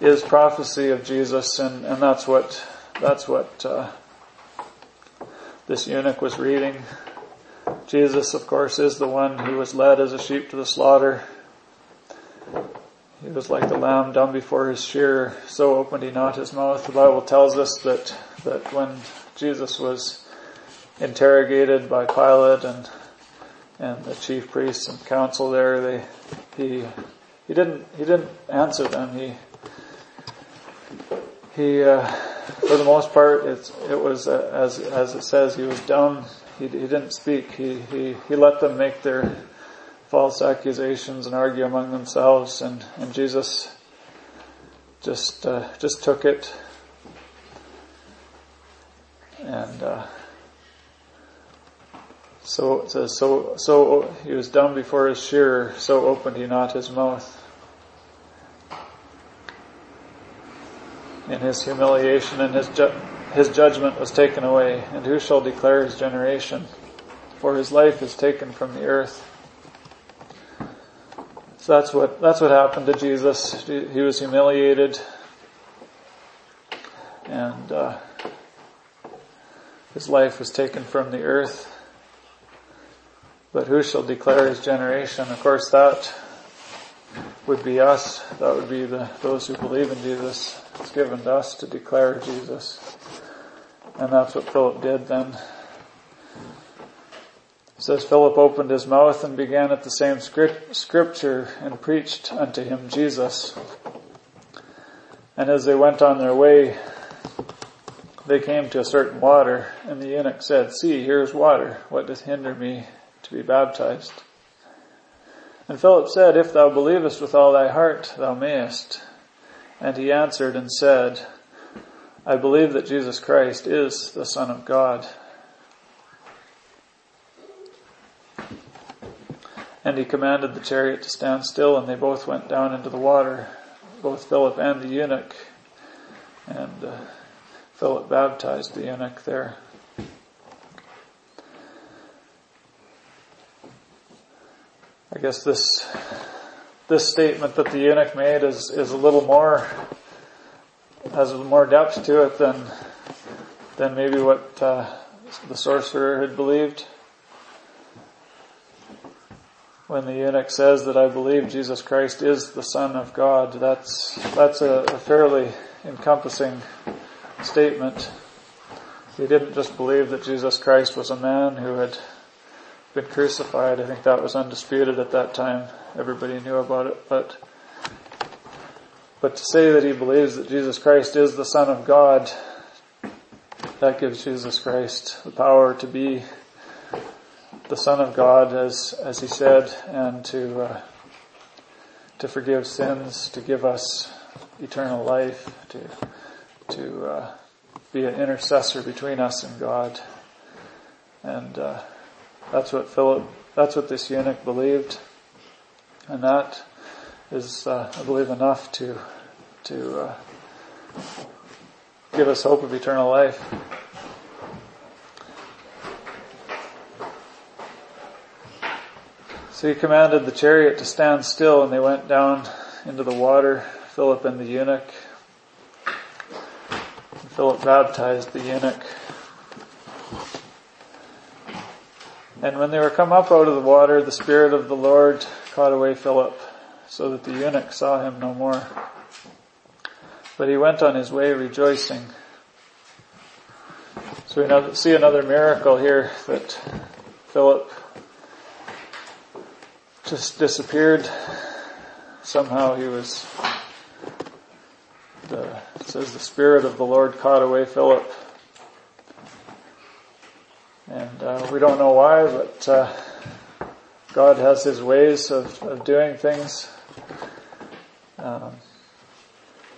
A: is prophecy of Jesus, and, and that's what that's what uh, this eunuch was reading. Jesus, of course, is the one who was led as a sheep to the slaughter. He was like the lamb dumb before his shearer, so opened he not his mouth. The Bible tells us that, that when Jesus was interrogated by Pilate and and the chief priests and council there, they, he, he didn't, he didn't answer them. He, he, uh, for the most part, it was, uh, as, as it says, he was dumb. He, he didn't speak. He, he, he let them make their false accusations and argue among themselves and, and Jesus just, uh, just took it and, uh, so it says, so, so he was dumb before his shearer, so opened he not his mouth. In his humiliation and his, ju- his judgment was taken away, and who shall declare his generation? For his life is taken from the earth. So that's what, that's what happened to Jesus. He was humiliated, and, uh, his life was taken from the earth. But who shall declare his generation? Of course, that would be us. That would be the, those who believe in Jesus. It's given to us to declare Jesus. And that's what Philip did then. It says Philip opened his mouth and began at the same script, scripture and preached unto him Jesus. And as they went on their way, they came to a certain water, and the eunuch said, See, here is water. What doth hinder me to be baptized. And Philip said, If thou believest with all thy heart, thou mayest. And he answered and said, I believe that Jesus Christ is the Son of God. And he commanded the chariot to stand still, and they both went down into the water, both Philip and the eunuch. And uh, Philip baptized the eunuch there. I guess this this statement that the eunuch made is is a little more has more depth to it than than maybe what uh, the sorcerer had believed. When the eunuch says that I believe Jesus Christ is the Son of God, that's that's a, a fairly encompassing statement. He didn't just believe that Jesus Christ was a man who had been crucified. I think that was undisputed at that time. Everybody knew about it, but but to say that he believes that Jesus Christ is the Son of God that gives Jesus Christ the power to be the Son of God, as as He said, and to uh, to forgive sins, to give us eternal life, to to uh, be an intercessor between us and God, and uh, that's what Philip, that's what this eunuch believed, and that is, uh, I believe, enough to to uh, give us hope of eternal life. So he commanded the chariot to stand still and they went down into the water, Philip and the eunuch. Philip baptized the eunuch. And when they were come up out of the water, the Spirit of the Lord caught away Philip, so that the eunuch saw him no more. But he went on his way rejoicing. So we see another miracle here that Philip just disappeared. Somehow he was, the, says the Spirit of the Lord caught away Philip. And uh, we don't know why, but uh, God has His ways of, of doing things. Um,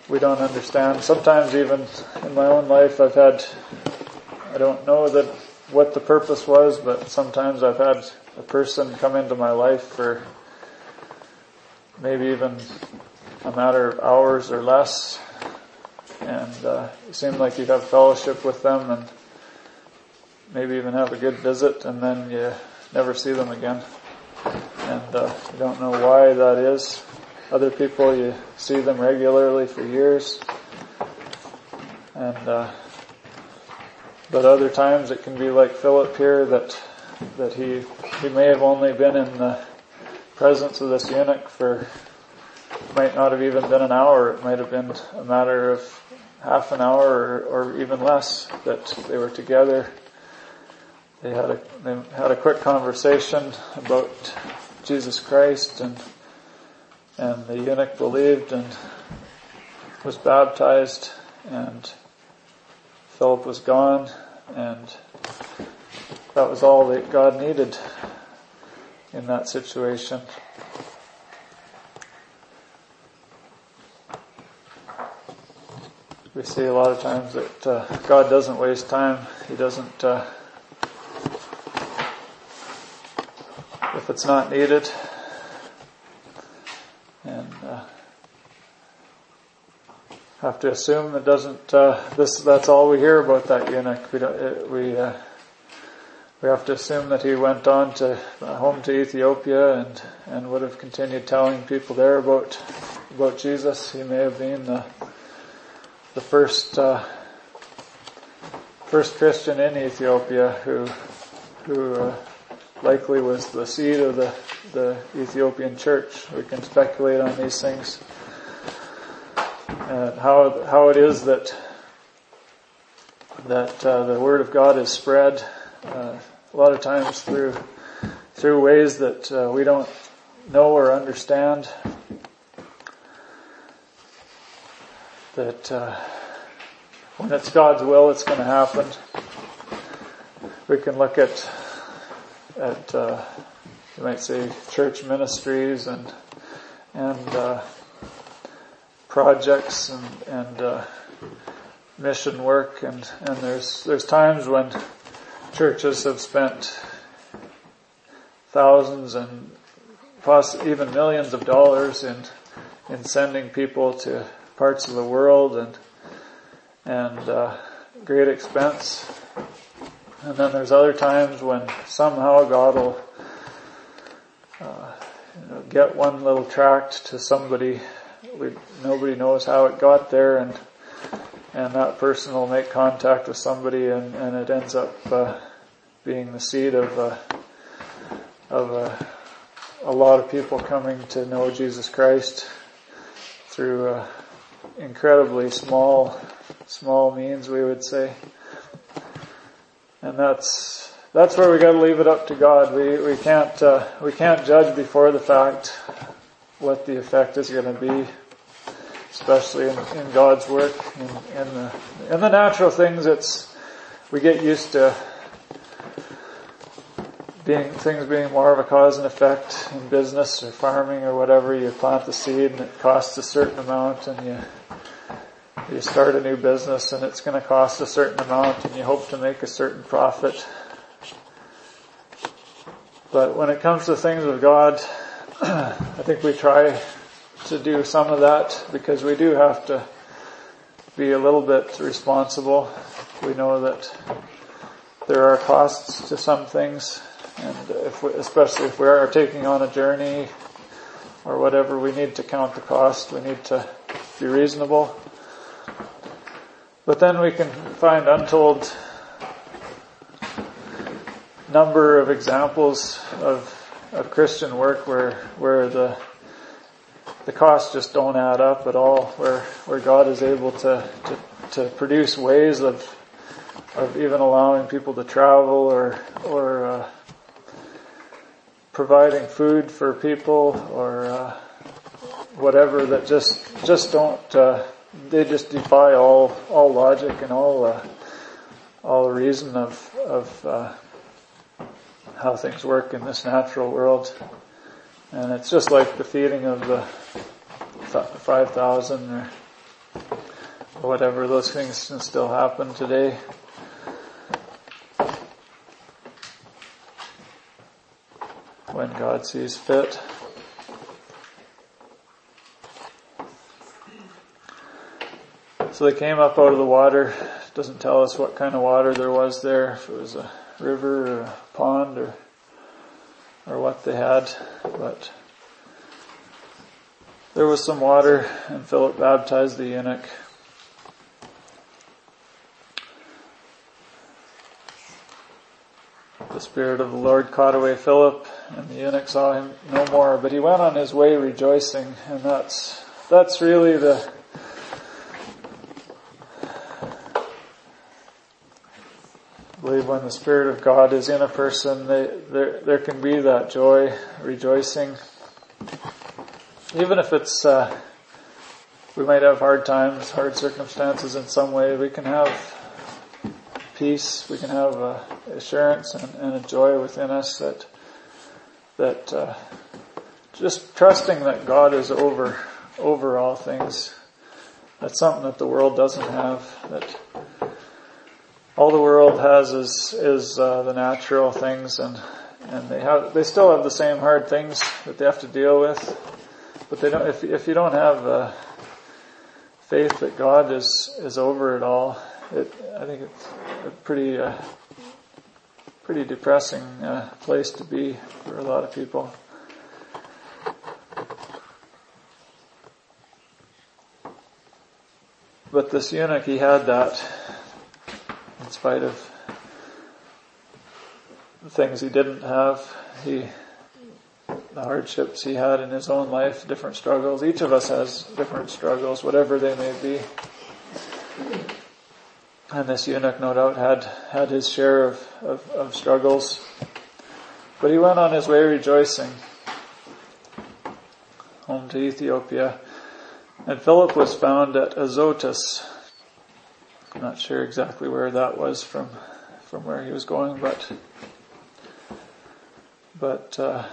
A: we don't understand. Sometimes even in my own life I've had, I don't know that what the purpose was, but sometimes I've had a person come into my life for maybe even a matter of hours or less, and uh, it seemed like you'd have fellowship with them and maybe even have a good visit, and then you never see them again, and uh, you don't know why that is. Other people, you see them regularly for years, and uh, but other times it can be like Philip here that that he he may have only been in the presence of this eunuch for might not have even been an hour. It might have been a matter of half an hour or, or even less that they were together. They had a they had a quick conversation about Jesus Christ and and the eunuch believed and was baptized and Philip was gone and that was all that God needed in that situation. We see a lot of times that uh, God doesn't waste time. He doesn't, uh, it's not needed, and uh, have to assume it doesn't. Uh, this that's all we hear about that eunuch. We don't, we uh, we have to assume that he went on to uh, home to Ethiopia and and would have continued telling people there about about Jesus. He may have been the the first uh, first Christian in Ethiopia who who uh, likely was the seed of the the Ethiopian church. We can speculate on these things and how how it is that that uh, the word of God is spread uh, a lot of times through through ways that uh, we don't know or understand. That uh, when it's God's will, it's going to happen. We can look at at uh, you might say church ministries and and uh, projects and and uh, mission work and and there's there's times when churches have spent thousands and possibly even millions of dollars in in sending people to parts of the world and and uh, great expense. And then there's other times when somehow God will uh, you know, get one little tract to somebody. We, nobody knows how it got there, and and that person will make contact with somebody and, and it ends up uh, being the seed of uh, of uh, a lot of people coming to know Jesus Christ through uh, incredibly small small means we would say and that's that's where we got to leave it up to God we we can't uh, we can't judge before the fact what the effect is going to be especially in, in God's work. In, in, the, in the natural things, it's we get used to being things being more of a cause and effect in business or farming or whatever. You plant the seed and it costs a certain amount, and you you start a new business and it's going to cost a certain amount, and you hope to make a certain profit. But when it comes to things of God, [clears throat] I think we try to do some of that because we do have to be a little bit responsible. We know that there are costs to some things and if we, especially if we are taking on a journey or whatever, we need to count the cost. We need to be reasonable. But then we can find untold number of examples of, of Christian work where, where the, the costs just don't add up at all, where, where God is able to, to, to produce ways of, of even allowing people to travel or, or, uh, providing food for people or uh, whatever that just just don't uh, they just defy all all logic and all uh, all reason of of uh, how things work in this natural world, and it's just like the feeding of the five thousand or whatever those things can still happen today. when God sees fit. So they came up out of the water. Doesn't tell us what kind of water there was there, if it was a river or a pond or, or what they had, but there was some water and Philip baptized the eunuch. The Spirit of the Lord caught away Philip and the eunuch saw him no more, but he went on his way rejoicing, and that's, that's really the, When the Spirit of God is in a person, they, there, there can be that joy, rejoicing. Even if it's, uh, we might have hard times, hard circumstances in some way, we can have peace, we can have uh, assurance and, and a joy within us that that uh, just trusting that God is over over all things. That's something that the world doesn't have. That all the world has is is uh, the natural things, and and they have they still have the same hard things that they have to deal with. But they don't. If if you don't have uh, faith that God is is over it all, it I think it's a pretty uh, pretty depressing uh, place to be for a lot of people. But this eunuch, he had that in spite of the things he didn't have. He, the hardships he had in his own life, different struggles. Each of us has different struggles, whatever they may be. And this eunuch no doubt had, had his share of, of, of struggles. But he went on his way rejoicing home to Ethiopia. And Philip was found at Azotus. I'm not sure exactly where that was from, from where he was going, but, but, uh,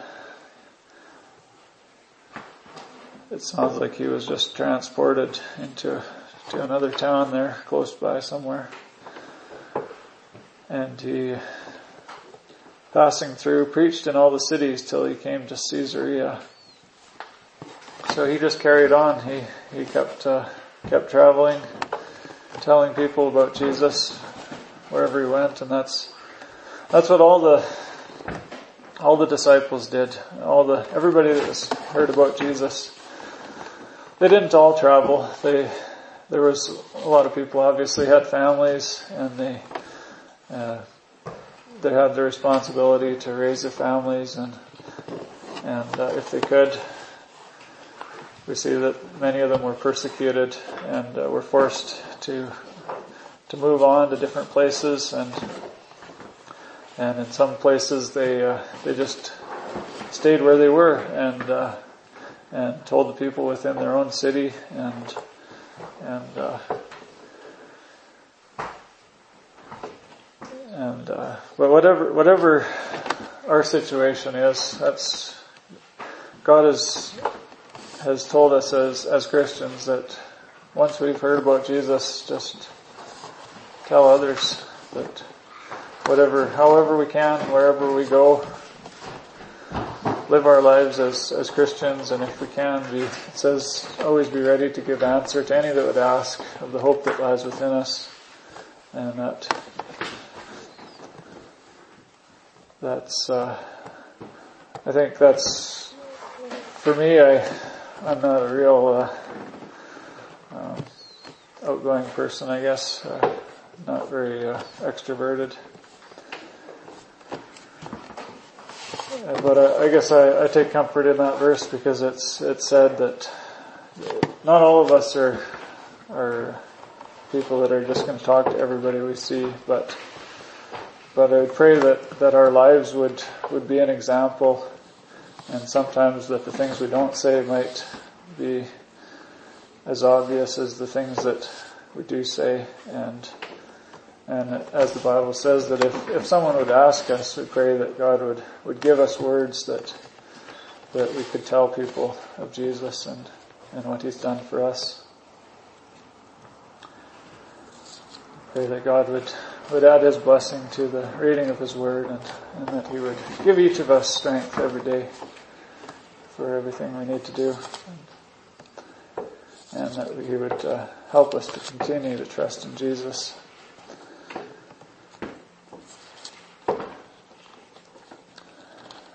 A: it sounds like he was just transported into to another town there close by somewhere. And he, passing through, preached in all the cities till he came to Caesarea. So he just carried on. He, he kept, uh, kept traveling, telling people about Jesus wherever he went, and that's, that's what all the, all the disciples did. All the, everybody that was heard about Jesus. They didn't all travel. They, there was a lot of people obviously had families and they uh, they had the responsibility to raise their families and and uh, if they could we see that many of them were persecuted and uh, were forced to to move on to different places and and in some places they uh, they just stayed where they were and uh, and told the people within their own city and and uh, And, uh, but whatever, whatever our situation is, that's, God has, has told us as, as Christians that once we've heard about Jesus, just tell others that whatever, however we can, wherever we go, live our lives as, as Christians. And if we can be, it says, always be ready to give answer to any that would ask of the hope that lies within us. And that that's, uh, I think that's, for me, I, I'm not a real, uh, outgoing person, I guess, uh, not very, uh, extroverted. But I, I guess I, I, take comfort in that verse because it's it's said that not all of us are are people that are just going to talk to everybody we see, but but I pray that that our lives would would be an example, and sometimes that the things we don't say might be as obvious as the things that we do say, and and as the Bible says that if, if someone would ask us, we pray that God would, would give us words that, that we could tell people of Jesus and, and what He's done for us. Pray that God would, would add His blessing to the reading of His Word and, and that He would give each of us strength every day for everything we need to do. And, that He would uh, help us to continue to trust in Jesus.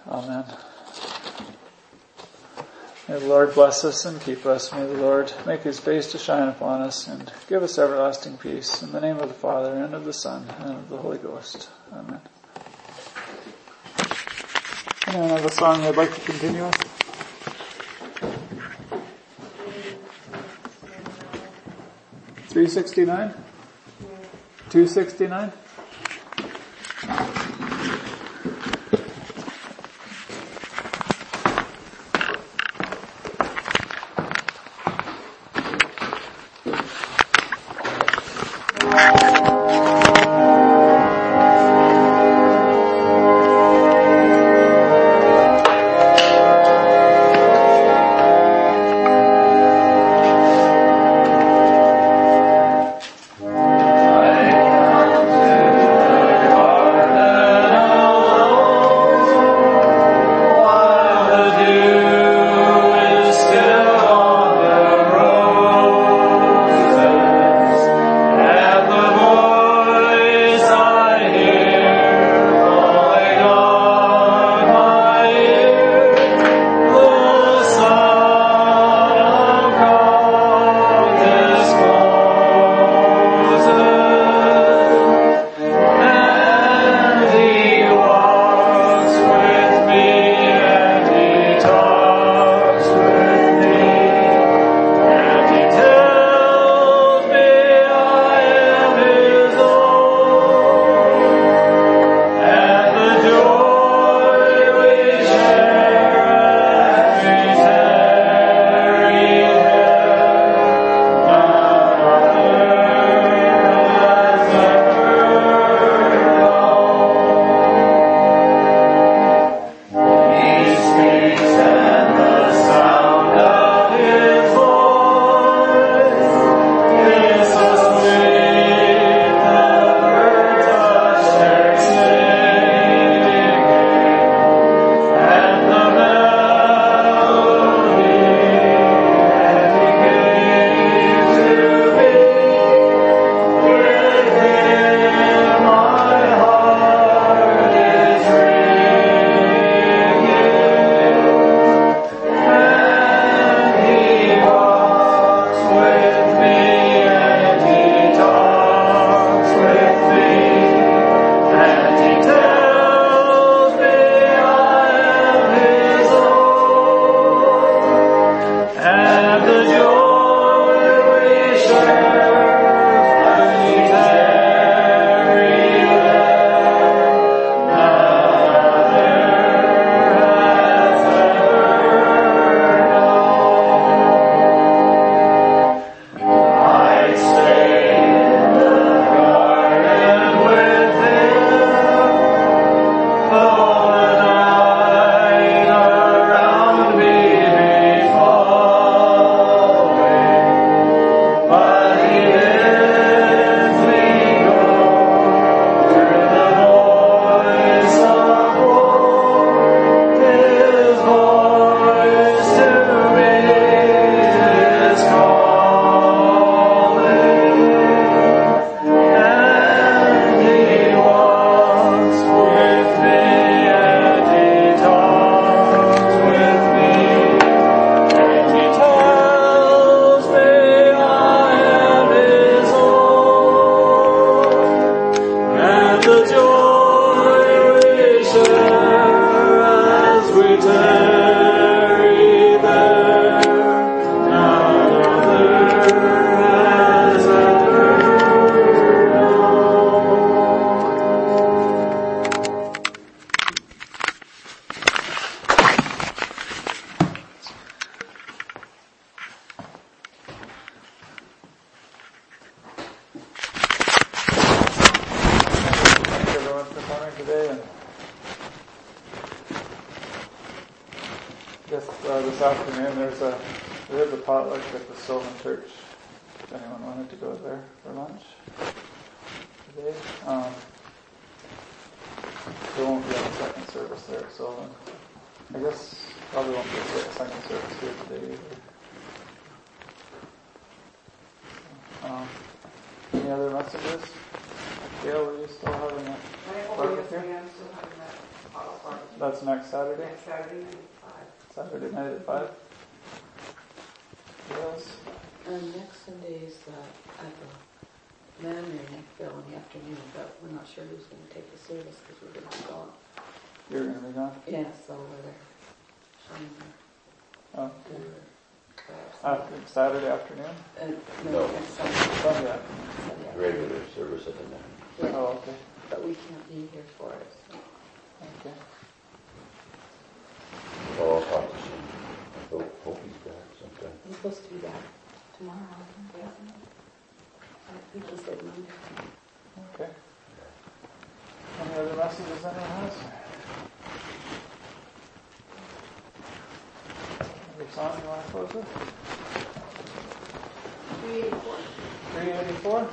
A: Amen. May the Lord bless us and keep us. May the Lord make his face to shine upon us and give us everlasting peace. In the name of the Father and of the Son and of the Holy Ghost. Amen. Anyone have a song they'd like to continue with? 369? 269? Saturday
B: afternoon? Uh,
C: No.
B: no, next Sunday.
A: Sunday afternoon.
B: Sunday
C: regular service at the night.
B: Yeah,
A: Oh, okay.
B: but we can't be here for it. so.
A: Okay.
C: Well, I'll talk to some, hope, hope he's back sometime.
B: He's supposed to be back tomorrow. Yeah. I think he said Monday.
A: Okay. Any other messages anyone has? Other song you wanna close with? vor.